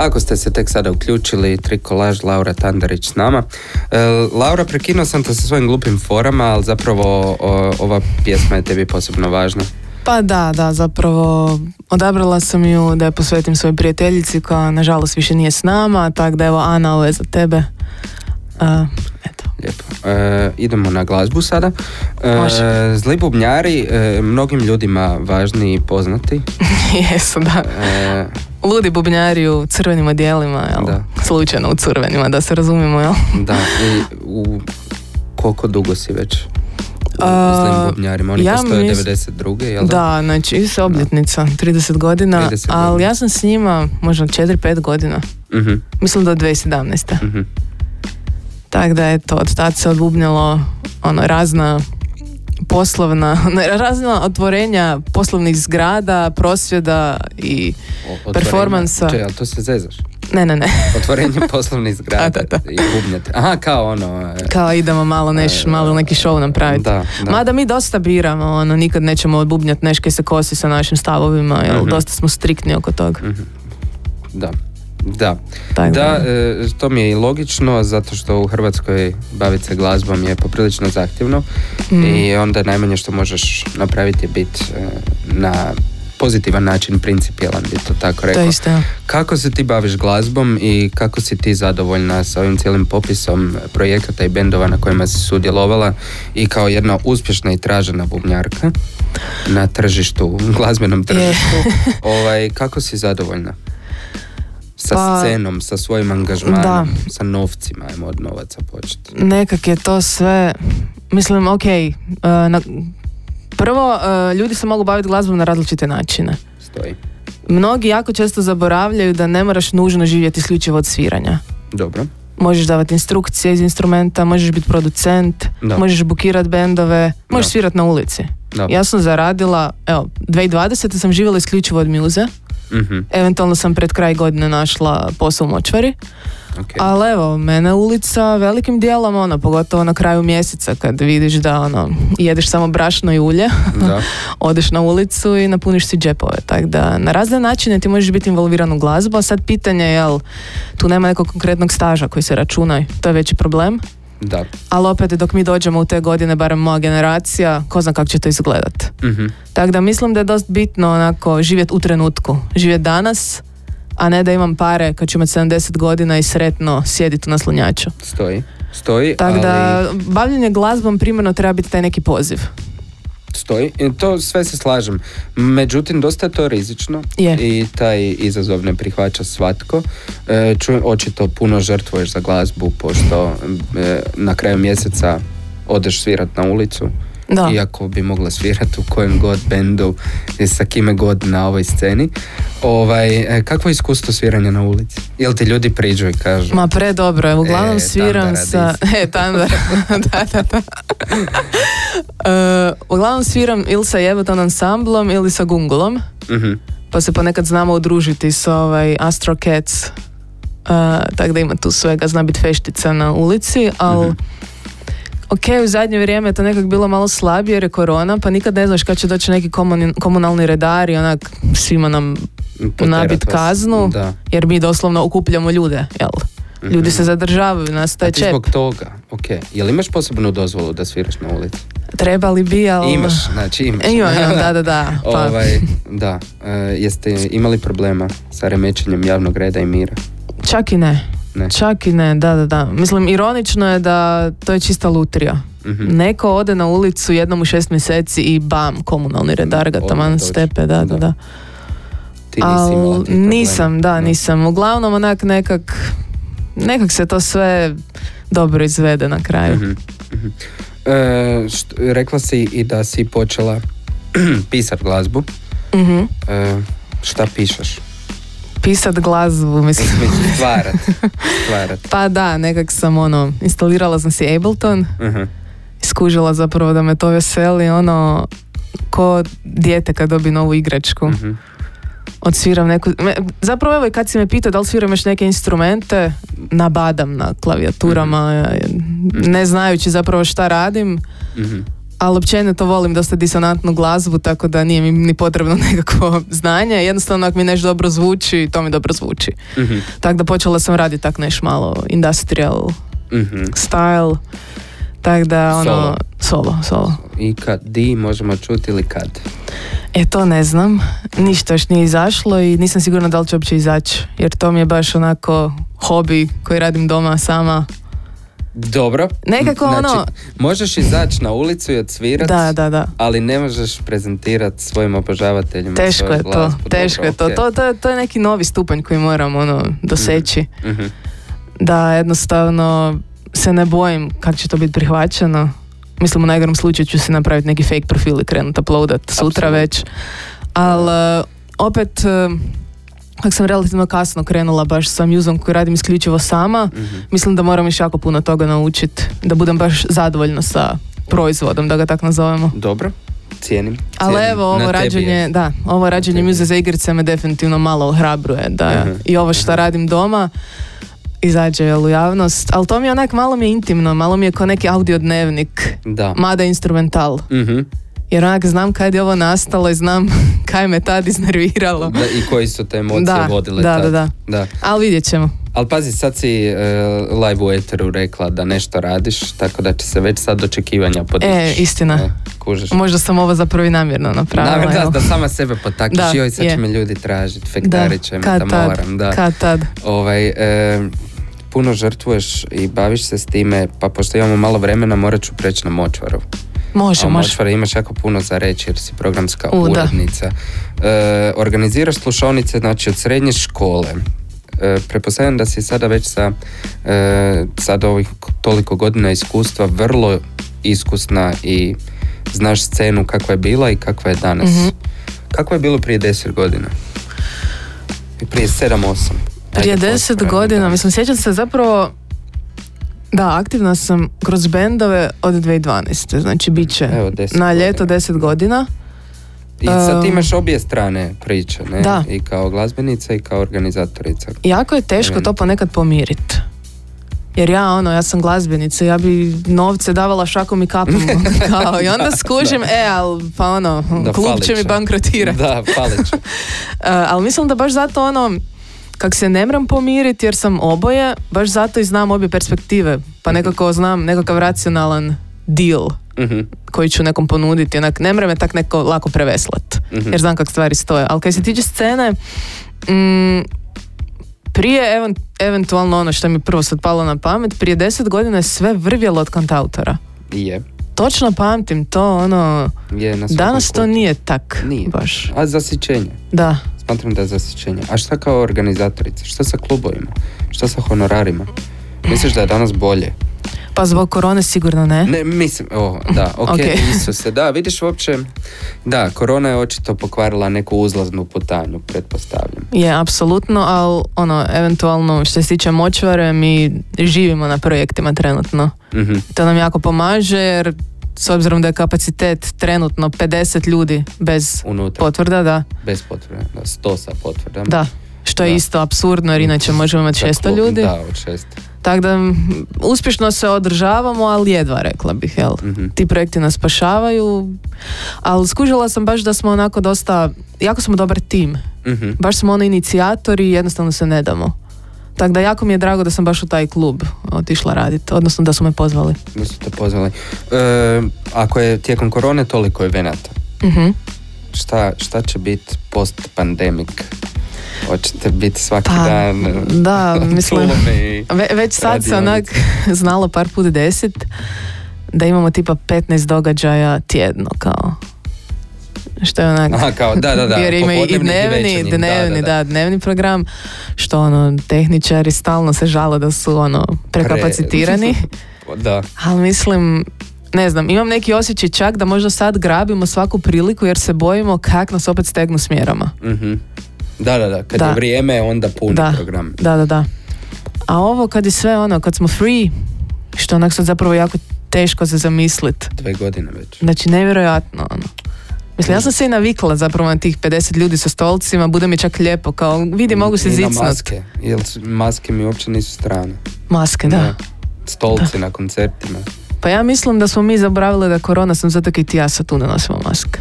Ako ste se tek sada uključili, trikolaž Laura Tandarić s nama. E, Laura, prekinuo sam te sa svojim glupim forama, ali zapravo o, ova pjesma je tebi posebno važna. Pa da, da, zapravo odabrala sam ju da je posvetim svojoj prijateljici koja nažalost više nije s nama, tako da evo Ana, ovo je za tebe. A, eto. Lijepo. E, idemo na glazbu sada. E, zli bubnjari, e, mnogim ljudima važni i poznati. Jesu, da. Ludi bubnjari u crvenim odjelima, jel? Da. Slučajno u crvenima, da se razumijemo, jel? da, i u koliko dugo si već u zlim bubnjarima? Oni ja postoje mis- 92. jel da? Da, znači isto obljetnica, 30 godina, 30 ali godina. ja sam s njima možda 4-5 godina, Mhm, mislim da od 2017. mhm. Tako da eto, od tad se odbubnjalo ono, razna poslovna, razna otvorenja poslovnih zgrada, prosvjeda i O-. Performansa. Čekaj, ali to se zezaš? ne, ne, ne, Otvorenje poslovnih zgrada Da, da, i bubnjati. Aha, kao ono... e, kao idemo malo neš, malo neki show napraviti. Da, da. Mada mi dosta biramo, ono, nikad nećemo odbubnjati nešto kaj se kosi sa našim stavovima, jer Mhm. dosta smo striktni oko toga. Da. Da, Tako da e, to mi je i logično zato što u Hrvatskoj baviti se glazbom je poprilično zahtjevno Mm. i onda najmanje što možeš napraviti je biti e, na pozitivan način principijelan bi to tako rekao. isto. Kako se ti baviš glazbom i kako si ti zadovoljna sa ovim cijelim popisom projekata i bendova na kojima si sudjelovala i kao jedna uspješna i tražena bubnjarka na tržištu, glazbenom tržištu, ovaj, kako si zadovoljna? Sa Pa, scenom, sa svojim angažmanom, da. sa novcima, ajmo od novaca početi. Nekak je to sve, mislim, ok, uh, na, prvo, uh, ljudi se mogu baviti glazbom na različite načine. Stoji. Mnogi jako često zaboravljaju da ne moraš nužno živjeti isključivo od sviranja. Dobro. Možeš davati instrukcije iz instrumenta, možeš biti producent, Da. možeš bukirat bendove, možeš Da. svirat na ulici. Da. Ja sam zaradila, evo, 2020. sam živjela isključivo od muze, Mhm, eventualno sam pred kraj godine našla posao u močvari, ok. ali evo, mene ulica velikim dijelom, ono, pogotovo na kraju mjeseca kad vidiš da ono, jedeš samo brašno i ulje, Da. odeš na ulicu i napuniš si džepove. Tako da na razne načine ti možeš biti involviran u glazbu, a sad pitanje je jel tu nema nekog konkretnog staža koji se računa, to je veći problem. Da. Ali opet dok mi dođemo u te godine, barem moja generacija, ko zna kako će to izgledat. Mhm. Tako da mislim da je dosta bitno onako živjeti u trenutku, živjeti danas, a ne da imam pare kad ću imati 70 godina i sretno sjediti u naslonjaču. Stoji. Stoji, Tako ali... da bavljenje glazbom primarno treba biti taj neki poziv. Stoji, I to sve se slažem. Međutim, dosta je to rizično Je. i taj izazov ne prihvaća svatko. E, čujem, očito puno žrtvuješ za glazbu, pošto e, na kraju mjeseca odeš svirat na ulicu. Da. Iako bi mogla svirati u kojem god bendu i sa kime god na ovoj sceni. Ovaj, e, kakvo je iskustvo sviranja na ulici? Jel ti ljudi priđu i kažu? Ma predobro je, uglavnom E, sviram sa... E, Tandara, da, da, da. E, uglavnom sviram ili sa Jebeton ansamblom ili sa Gungulom, Mhm, pa se ponekad znamo udružiti sa ovaj Astro Cats, e, tako da ima tu svega, zna biti feštica na ulici, ali Mhm. Ok, u zadnje vrijeme je to nekak bilo malo slabije jer je korona, pa nikad ne znaš kad će doći neki komunalni redar i onak svima nam Poterat nabit vas. kaznu, Da. jer mi doslovno okupljamo ljude, jel? Ljudi se zadržavaju, nastaje A ti čep. zbog toga, ok. Jel imaš posebnu dozvolu da sviraš na ulici? Trebali bi, ali... Imaš, znači imaš. Imam, imam, da, da, da. Pa, Ovaj, da. E, jeste imali problema sa remećenjem javnog reda i mira? Čak i ne. Ne. Čak i ne, da, da, da. Mislim, ironično je da to je čista lutrija. Mhm. Neko ode na ulicu jednom u šest mjeseci i bam, komunalni redar ga taman stepe, da, da, Da. Ti nisi Al nisam, da, nisam. Uglavnom onak nekak, nekak se to sve dobro izvede na kraju. Mhm, mhm. E, št- rekla si i da si počela pisat glazbu. Mhm. E, šta pišeš? Pisat glazbu, mislim. Mislim, stvarat. stvarat. Pa da, nekak sam ono, instalirala sam si Ableton, Mhm. skužila zapravo da me to veseli, ono, ko dijete kad dobi novu igračku. Mhm. Odsviram neku, me- zapravo evo i kad si me pitao da li sviram još neke instrumente, nabadam na klavijaturama, Mhm. ne znajući zapravo šta radim. Ali općenito volim dosta disonantnu glazbu, tako da nije mi ni potrebno nekakvo znanje. Jednostavno ako mi nešto dobro zvuči, to mi dobro zvuči. Mhm, Tako da počela sam raditi tak neš malo industrial mhm. style. Tako da ono, Solo. solo, solo. I kad di možemo čuti ili kad? E to ne znam, ništa još nije izašlo i nisam sigurna da li će uopće izaći. Jer to mi je baš onako hobi koji radim doma sama. Dobro. Nekako znači, ono- Možeš izaći na ulicu i odsvirat, Da, da, da. ali ne možeš prezentirati svojim obožavateljima Teško je to, teško Dobro, je to. okej. To, to, je- to je neki novi stupanj koji moram ono, doseći. Mhm. Da jednostavno se ne bojim kako će to biti prihvaćeno. Mislim u najgorom slučaju ću si napraviti neki fake profil i krenut uploadat sutra Apsolutno. već. Ali opet eh, kako sam relativno kasno krenula baš sa muzom koji radim isključivo sama, Mhm. mislim da moram još jako puno toga naučiti da budem baš zadovoljna sa proizvodom, da ga tako nazovemo. Dobro, cijenim. Ali cijenim. evo, ovo rađenje, je. da, ovo rađenje muze za igrice me definitivno malo ohrabruje da Mhm. i ovo što radim doma izađe u javnost, ali to mi je onak malo mi je intimno, malo mi je kao neki audio dnevnik, Da. mada instrumental. Mhm. Jer onak znam kad je ovo nastalo i znam kaj me tad iznerviralo. Da, I koji su te emocije Da, vodile da, tad. da, da. da. Ali vidjet ćemo. Ali pazi, sad si e, live u eteru rekla da nešto radiš, tako da će se već sad očekivanja podići. E, istina. E, kužiš. Možda sam ovo zapravo i namjerno napravila. Namjer- da, da sama sebe potakneš, joj sad je. će me ljudi tražiti, fektarit će me, kad da tad, moram, da. kad tad. Ovaj, e, puno žrtvuješ i baviš se s time, pa pošto imamo malo vremena, morat ću preći na močvaru. Može, A može. močvari imaš jako puno za reći jer si programska U, urednica. E, organiziraš slušonice znači od srednje škole. E, pretpostavljam da si sada već sa e, sad ovih toliko godina iskustva vrlo iskusna i znaš scenu kakva je bila i kakva je danas. Mhm. Kako je bilo prije deset godina? I prije sedam, osam? Prije deset godina, mislim, sjećam se zapravo da, aktivna sam kroz bendove od 2012. Znači, bit će Evo, na ljeto godina. deset godina. I sad ti imaš obje strane priče, ne? Da. I kao glazbenica i kao organizatorica. Jako je teško to ponekad pomirit. Jer ja, ono, ja sam glazbenica, ja bi novce davala šakom i kapom, kao, i onda skužim, e, ali, pa ono, Da, klub će mi bankrotirati. Da, falit će. Uh, ali mislim da baš zato ono, kak se ne mram pomiriti jer sam oboje, baš zato i znam obje perspektive. Pa nekako znam nekakav racionalan deal Mhm. koji ću nekom ponuditi. Onak, ne mre me tak neko lako preveslat. Mhm. Jer znam kak stvari stoje. Ali kad se tiče scene, mm, prije even- eventualno ono što mi prvo sad palo na pamet, prije deset godina je sve vrvjelo od kantautora. Je. Točno pamtim to, ono, Je na danas to nije tak Nije. baš. A zasićenje. Da. Smatram da je zasićenje. A šta kao organizatorica? Šta sa klubovima? Šta sa honorarima? Misliš da je danas bolje? Pa zbog korone sigurno ne. Ne, mislim, o, da, ok, Ok. Isuse, da, vidiš uopće, da, korona je očito pokvarila neku uzlaznu putanju, pretpostavljam. Je, apsolutno, ali ono, eventualno što se tiče močvare, mi živimo na projektima trenutno. Mhm. To nam jako pomaže jer s obzirom da je kapacitet trenutno 50 ljudi bez Unutra, potvrda, da, bez potvrde, da, sto sa potvrdama. da. Što je Da. isto apsurdno jer inače možemo imati Za 600 klub, ljudi. Da, od šest. Tako da uspješno se održavamo, ali jedva rekla bih, jel? Mhm. Ti projekti nas spašavaju, ali skužila sam baš da smo onako dosta, jako smo dobar tim. Mhm. baš smo ono inicijatori i jednostavno se ne damo. Tako da jako mi je drago da sam baš u taj klub otišla raditi, odnosno da su me pozvali. Da su te pozvali. E, ako je tijekom korone toliko evenata, Mhm. šta, šta će biti post pandemik? Hoćete biti svaki Pa, dan da, mislim, klubi? Ve, već sad se onak znalo par put deset da imamo tipa 15 događaja tjedno kao što je onak Aha, kao, da, da, da. jer i dnevni, večernji, dnevni, da, dnevni program što ono tehničari stalno se žale da su ono prekapacitirani Da. Ali mislim, ne znam, imam neki osjećaj čak da možda sad grabimo svaku priliku jer se bojimo kak nas opet stegnu s mjerama. Mhm. Da, da, da. Kad Da. je vrijeme, onda puni Da. program. Da, da, da. A ovo kad je sve ono, kad smo free, što onak sad zapravo jako teško se zamislit. Dve godine već. Znači, nevjerojatno, ono. Mislim, ja sam se i navikla zapravo na tih 50 ljudi sa stolcima, bude mi čak lijepo, kao vidi, mogu se I na maske. Jer maske mi uopće nisu strane. Maske, da. Ne. Stolci na koncertima. Pa ja mislim da smo mi zaboravili da korona sam zato i ti ja sad tu ne nosimo maske.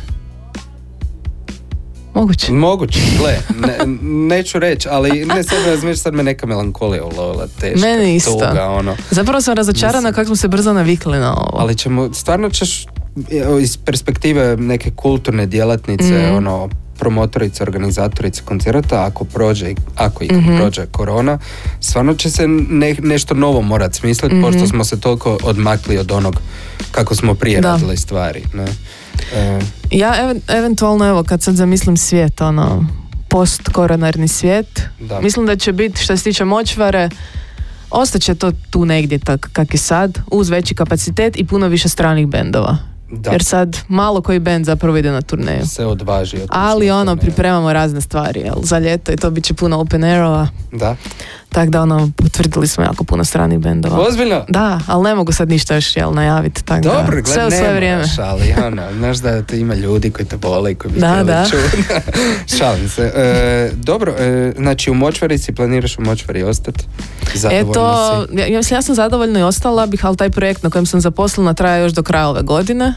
Moguće. Moguće, gle, ne, neću reći, ali ne sad razmišljam, sad me neka melankolija ulovila, teška, Meni isto. tuga, ono. Zapravo sam razočarana kako smo se brzo navikli na ovo. Ali ćemo, stvarno ćeš iz perspektive neke kulturne djelatnice, Mhm. ono, promotorice, organizatorice koncerata, ako prođe, ako i Mhm. prođe korona, stvarno će se ne- nešto novo morat smisliti, Mhm. pošto smo se toliko odmakli od onog kako smo prije Da. radili stvari. Ne? E, Ja even- eventualno evo kad sad zamislim svijet, ono, post-koronarni svijet, da. mislim da će biti što se tiče močvare, ostaće to tu negdje tak kak je sad, uz veći kapacitet i puno više stranih bendova. Da. Jer sad malo koji bend zapravo ide na turneju. se odvaži. Ali ono, turneju. pripremamo razne stvari, jel, za ljeto i to bit će puno open airova, Da. Tako da ono, potvrdili smo jako puno stranih bendova. Ozbiljno? Da, ali ne mogu sad ništa još jel, najaviti, tako da, Dobro, gled, sve u ne svoje vrijeme. moraš, ali ono, znaš da tu ima ljudi koji te vole i koji bi Da, da. Šalim se. E, dobro, e, znači u močvari si planiraš u močvari ostati? Eto, si? ja, ja mislim, ja sam zadovoljna i ostala bih, ali taj projekt na kojem sam zaposlena traje još do kraja ove godine.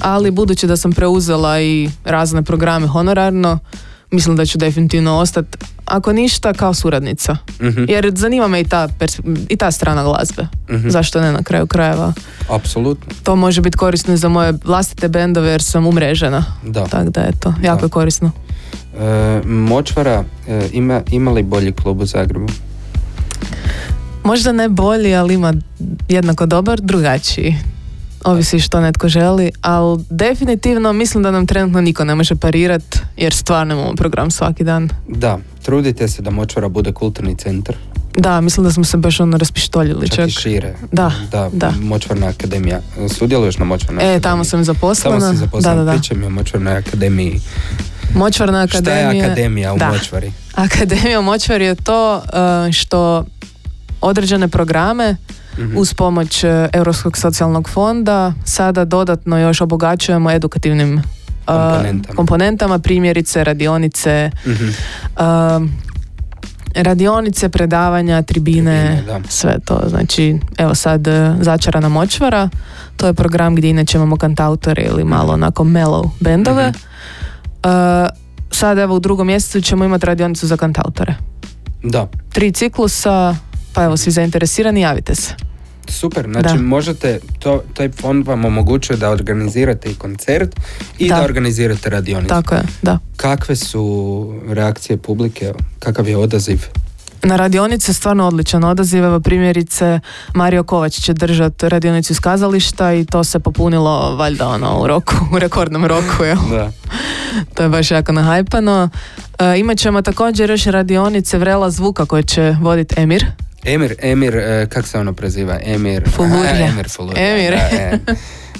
Ali budući da sam preuzela i razne programe honorarno, mislim da ću definitivno ostati, ako ništa, kao suradnica. Mhm, Jer zanima me i ta, pers- i ta strana glazbe. mhm, Zašto ne na kraju krajeva? Apsolutno, To može biti korisno za moje vlastite bendove jer sam umrežena. da. Tako da eto, jako Da. je korisno. E, močvara e, ima, ima li bolji klub u Zagrebu? Možda ne bolji, ali ima jednako dobar, drugačiji. Ovisi što netko želi, ali definitivno mislim da nam trenutno niko ne može parirat jer stvarno imamo program svaki dan. Da, trudite se da močvara bude kulturni centar, Da, mislim da smo se baš ono raspištoljili čak čak. i šire. Da, da, da. Močvarna akademija. Sudjeluješ na močvarnoj E, akademiji? tamo sam zaposlena. Tamo si zaposlena, Da, da, da. pričaj mi o močvarnoj akademiji. Močvarna Šta akademija. je akademija u Da. močvari? Akademija u Močvari je to uh, što određene programe Mhm. uz pomoć uh, Europskog socijalnog fonda sada dodatno još obogaćujemo edukativnim uh, Komponentama. komponentama, primjerice radionice, Mhm. uh, radionice, predavanja, tribine, Tribine, sve to. Znači, evo sad Začarana močvara, to je program gdje inače imamo kantautore ili malo onako mellow bendove. Mhm. Uh, sad evo u drugom mjesecu ćemo imati radionicu za kantautore. Da, Tri ciklusa, pa evo svi zainteresirani, javite se. super. Znači Da. možete, to, taj fond vam omogućuje da organizirate i koncert i da, Da. organizirate radionicu. Tako je, da. Kakve su reakcije publike? Kakav je odaziv? Na radionice stvarno odličan odaziv. Evo primjerice Mario Kovač će držati radionicu iz kazališta i to se popunilo valjda ono u roku, u rekordnom roku. Jel? Da. To je baš jako nahajpano. E, imat ćemo također još radionice Vrela zvuka koje će voditi Emir. Emir, Emir, e, kak se ono preziva? Emir... Fulurija. Emir Fulurija. Emir. Da, e,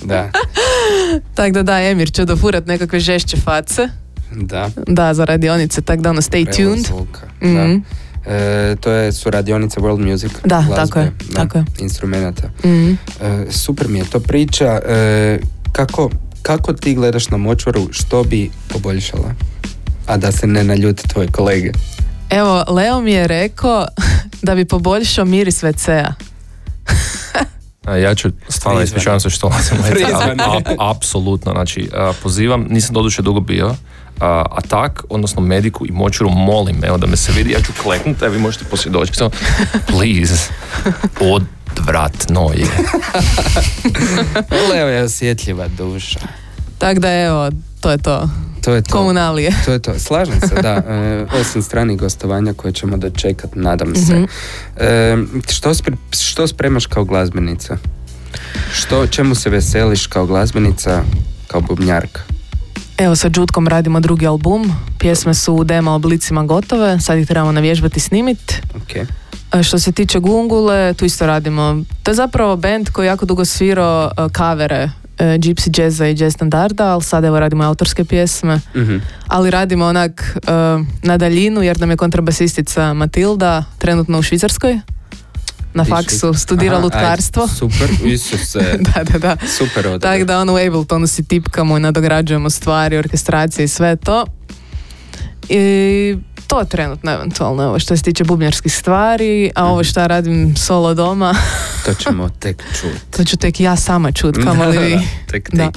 da, Tako da da, Emir će dofurat nekakve žešće face. da. Da, za radionice, tako da ono stay tuned. zvuka, Mhm. da. E, to je su radionice World Music Da, glazbe, tako je, da, tako je. instrumenata. Mhm. E, super mi je to priča. E, kako, kako ti gledaš na močvaru, što bi poboljšala? A da se ne naljute tvoje kolege. Evo, Leo mi je rekao da bi poboljšao miris WC-a. A Ja ću stvarno ispričavam se što ulazim u Prizvani. Apsolutno, znači a, pozivam, nisam doduše dugo bio, a, atak, odnosno mediku i močuru molim, evo da me se vidi, ja ću kleknut, evo vi možete posvjedočiti, samo please, odvratno je. Leo je osjetljiva duša. Tako da evo, to je to. To je to. Komunalije. To je to. Slažem se, da. E, osim stranih gostovanja koje ćemo dočekat, nadam se. Mhm. E, što, spre- što spremaš kao glazbenica? Što, čemu se veseliš kao glazbenica, kao bubnjarka? Evo sa Đutkom radimo drugi album. Pjesme su u demo oblicima gotove. Sad ih trebamo navježbati i snimit. Ok. A Što se tiče Gungule, tu isto radimo. To je zapravo band koji jako dugo svirao kavere uh, gypsy jazza i jazz standarda, ali sad evo radimo autorske pjesme. Mhm. Ali radimo onak uh, na daljinu jer nam je kontrabasistica Matilda trenutno u Švicarskoj. Na faksu studira Aha, lutkarstvo. ajde, super, Isuse. da, da, da. super odabir. Tako da ono u Abletonu si tipkamo i nadograđujemo stvari, orkestracije i sve to. I to trenutno eventualno, evo što se tiče bubnjarskih stvari, a ovo što ja radim solo doma, To ćemo tek čuti. to ću tek ja sama čut, kamo li vi. tek ti. Da.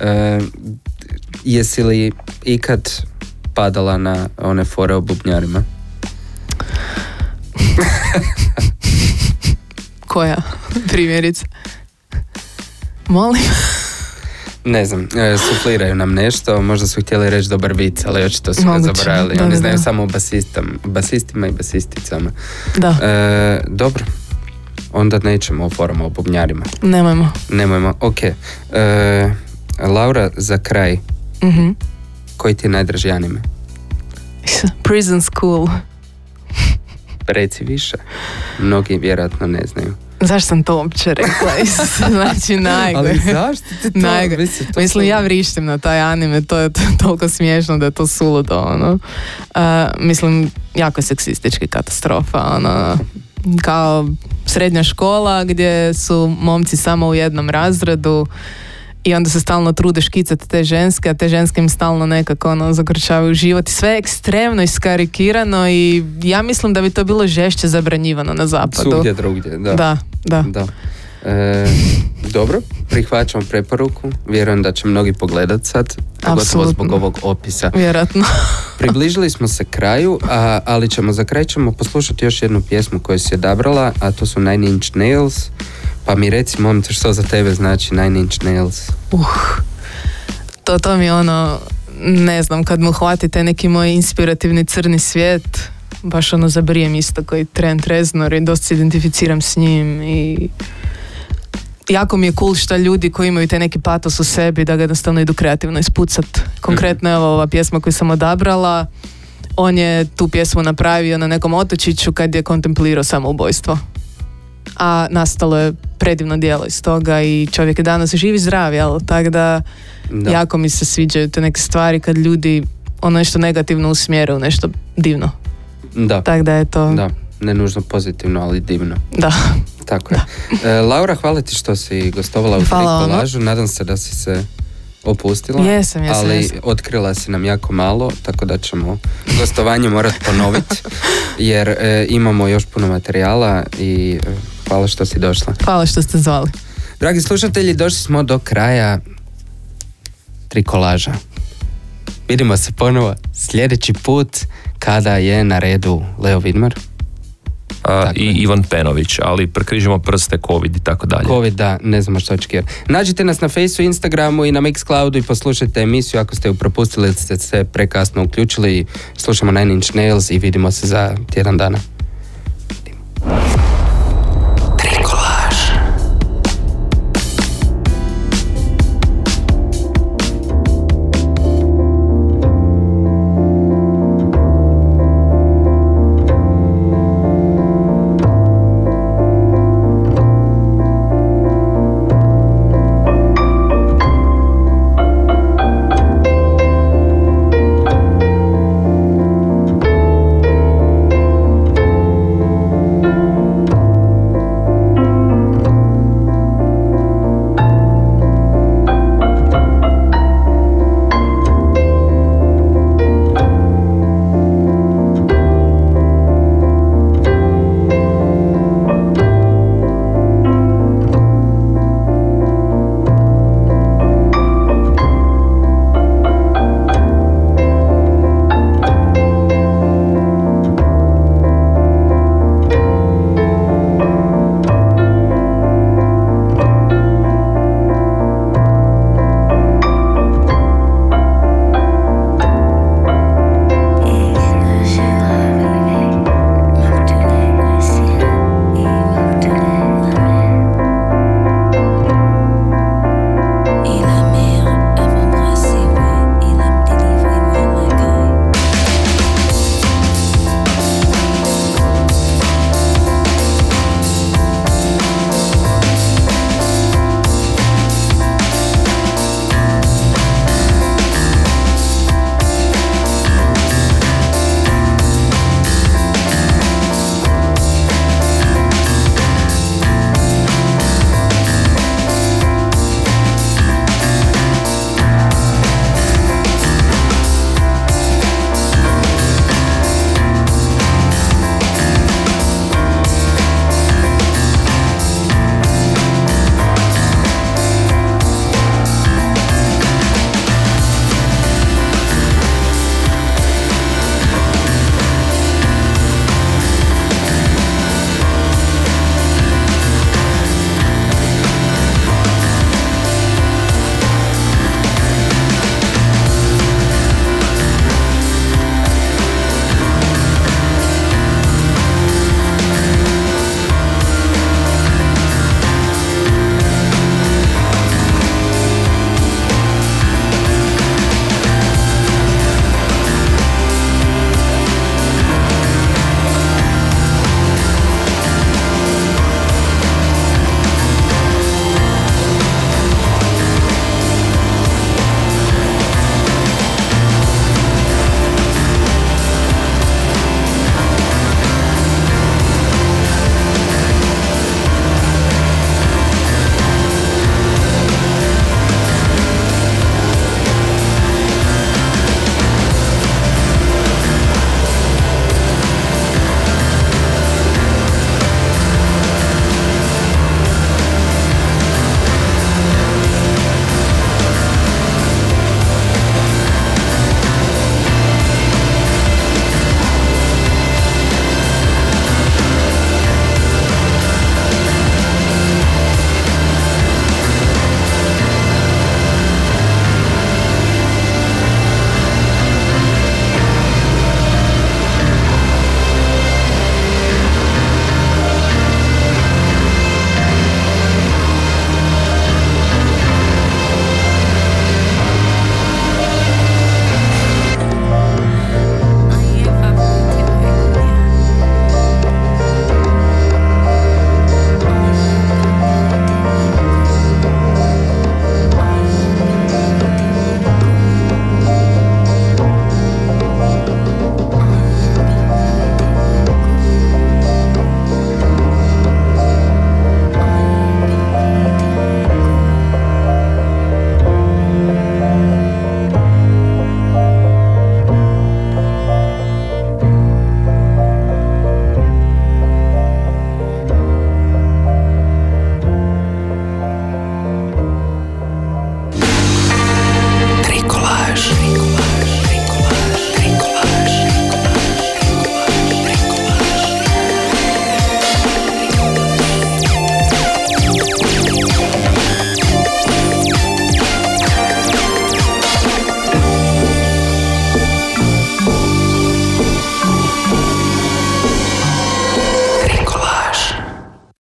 E, jesi li ikad padala na one fore o bubnjarima? Koja? Primjerice. Molim. Ne znam, e, sufliraju nam nešto, možda su htjeli reći dobar vic, ali očito su ga Moguće, zaboravili. da, Oni znaju samo o basistam, basistima i basisticama. Da, E, dobro, onda nećemo o forama o bubnjarima. nemojmo. Nemojmo, ok. E, Laura, za kraj, Mhm. koji ti je najdraži anime? Prison School. Reci više. Mnogi vjerojatno ne znaju. Zašto sam to uopće rekla? Znači najgore. zašto ti to? Najgore. Mislim, to Mislim, su- ja vrištim na taj anime, to je to- toliko smiješno da je to suludo, ono. Uh, mislim, jako je seksistički katastrofa, ono. Kao srednja škola gdje su momci samo u jednom razredu i onda se stalno trude škicati te ženske, a te ženske im stalno nekako ono, zagrčavaju život i sve je ekstremno iskarikirano i ja mislim da bi to bilo žešće zabranjivano na zapadu. Svugdje drugdje, da. Da, da. Da. E, dobro, prihvaćam preporuku. Vjerujem da će mnogi pogledat sad, pogotovo zbog ovog opisa. Vjerojatno. Približili smo se kraju, a, ali ćemo za kraj ćemo poslušati još jednu pjesmu koju si odabrala, a to su Nine Inch Nails. Pa mi reci, momče, što za tebe znači Nine Inch Nails? Uh, to, to mi je ono, ne znam, kad mu hvati taj neki moj inspirativni crni svijet, baš ono zabrijem isto koji Trent Reznor i dosta se identificiram s njim i jako mi je cool što ljudi koji imaju taj neki patos u sebi da ga jednostavno idu kreativno ispucat. Konkretno evo ova pjesma koju sam odabrala, on je tu pjesmu napravio na nekom otočiću kad je kontemplirao samoubojstvo. A nastalo je predivno djelo iz toga i čovjek je danas živi zdrav, jel? Tako da, Da. jako mi se sviđaju te neke stvari kad ljudi ono nešto negativno usmjere u nešto divno. Da, Tako da je to, da. Ne nužno pozitivno, ali divno. da. Tako je. E, Laura, hvala ti što si gostovala u. Trikolažu. Nadam se da si se opustila. Jesam, jesam, Ali jesam. otkrila si nam jako malo, tako da ćemo gostovanje morati ponoviti. Jer e, imamo još puno materijala i e, hvala što si došla. Hvala što ste zvali. Dragi slušatelji, došli smo do kraja Trikolaža. Vidimo se ponovo sljedeći put kada je na redu Leo Vidmar. A, I. Ivan Penović, ali prekrižimo prste, covid i tako dalje. Covid, da, ne znamo što očekivati. Nađite nas na Faceu, Instagramu i na Mixcloudu i poslušajte emisiju ako ste ju propustili ili ste se prekasno uključili. Slušamo Nine Inch Nails i vidimo se za tjedan dana.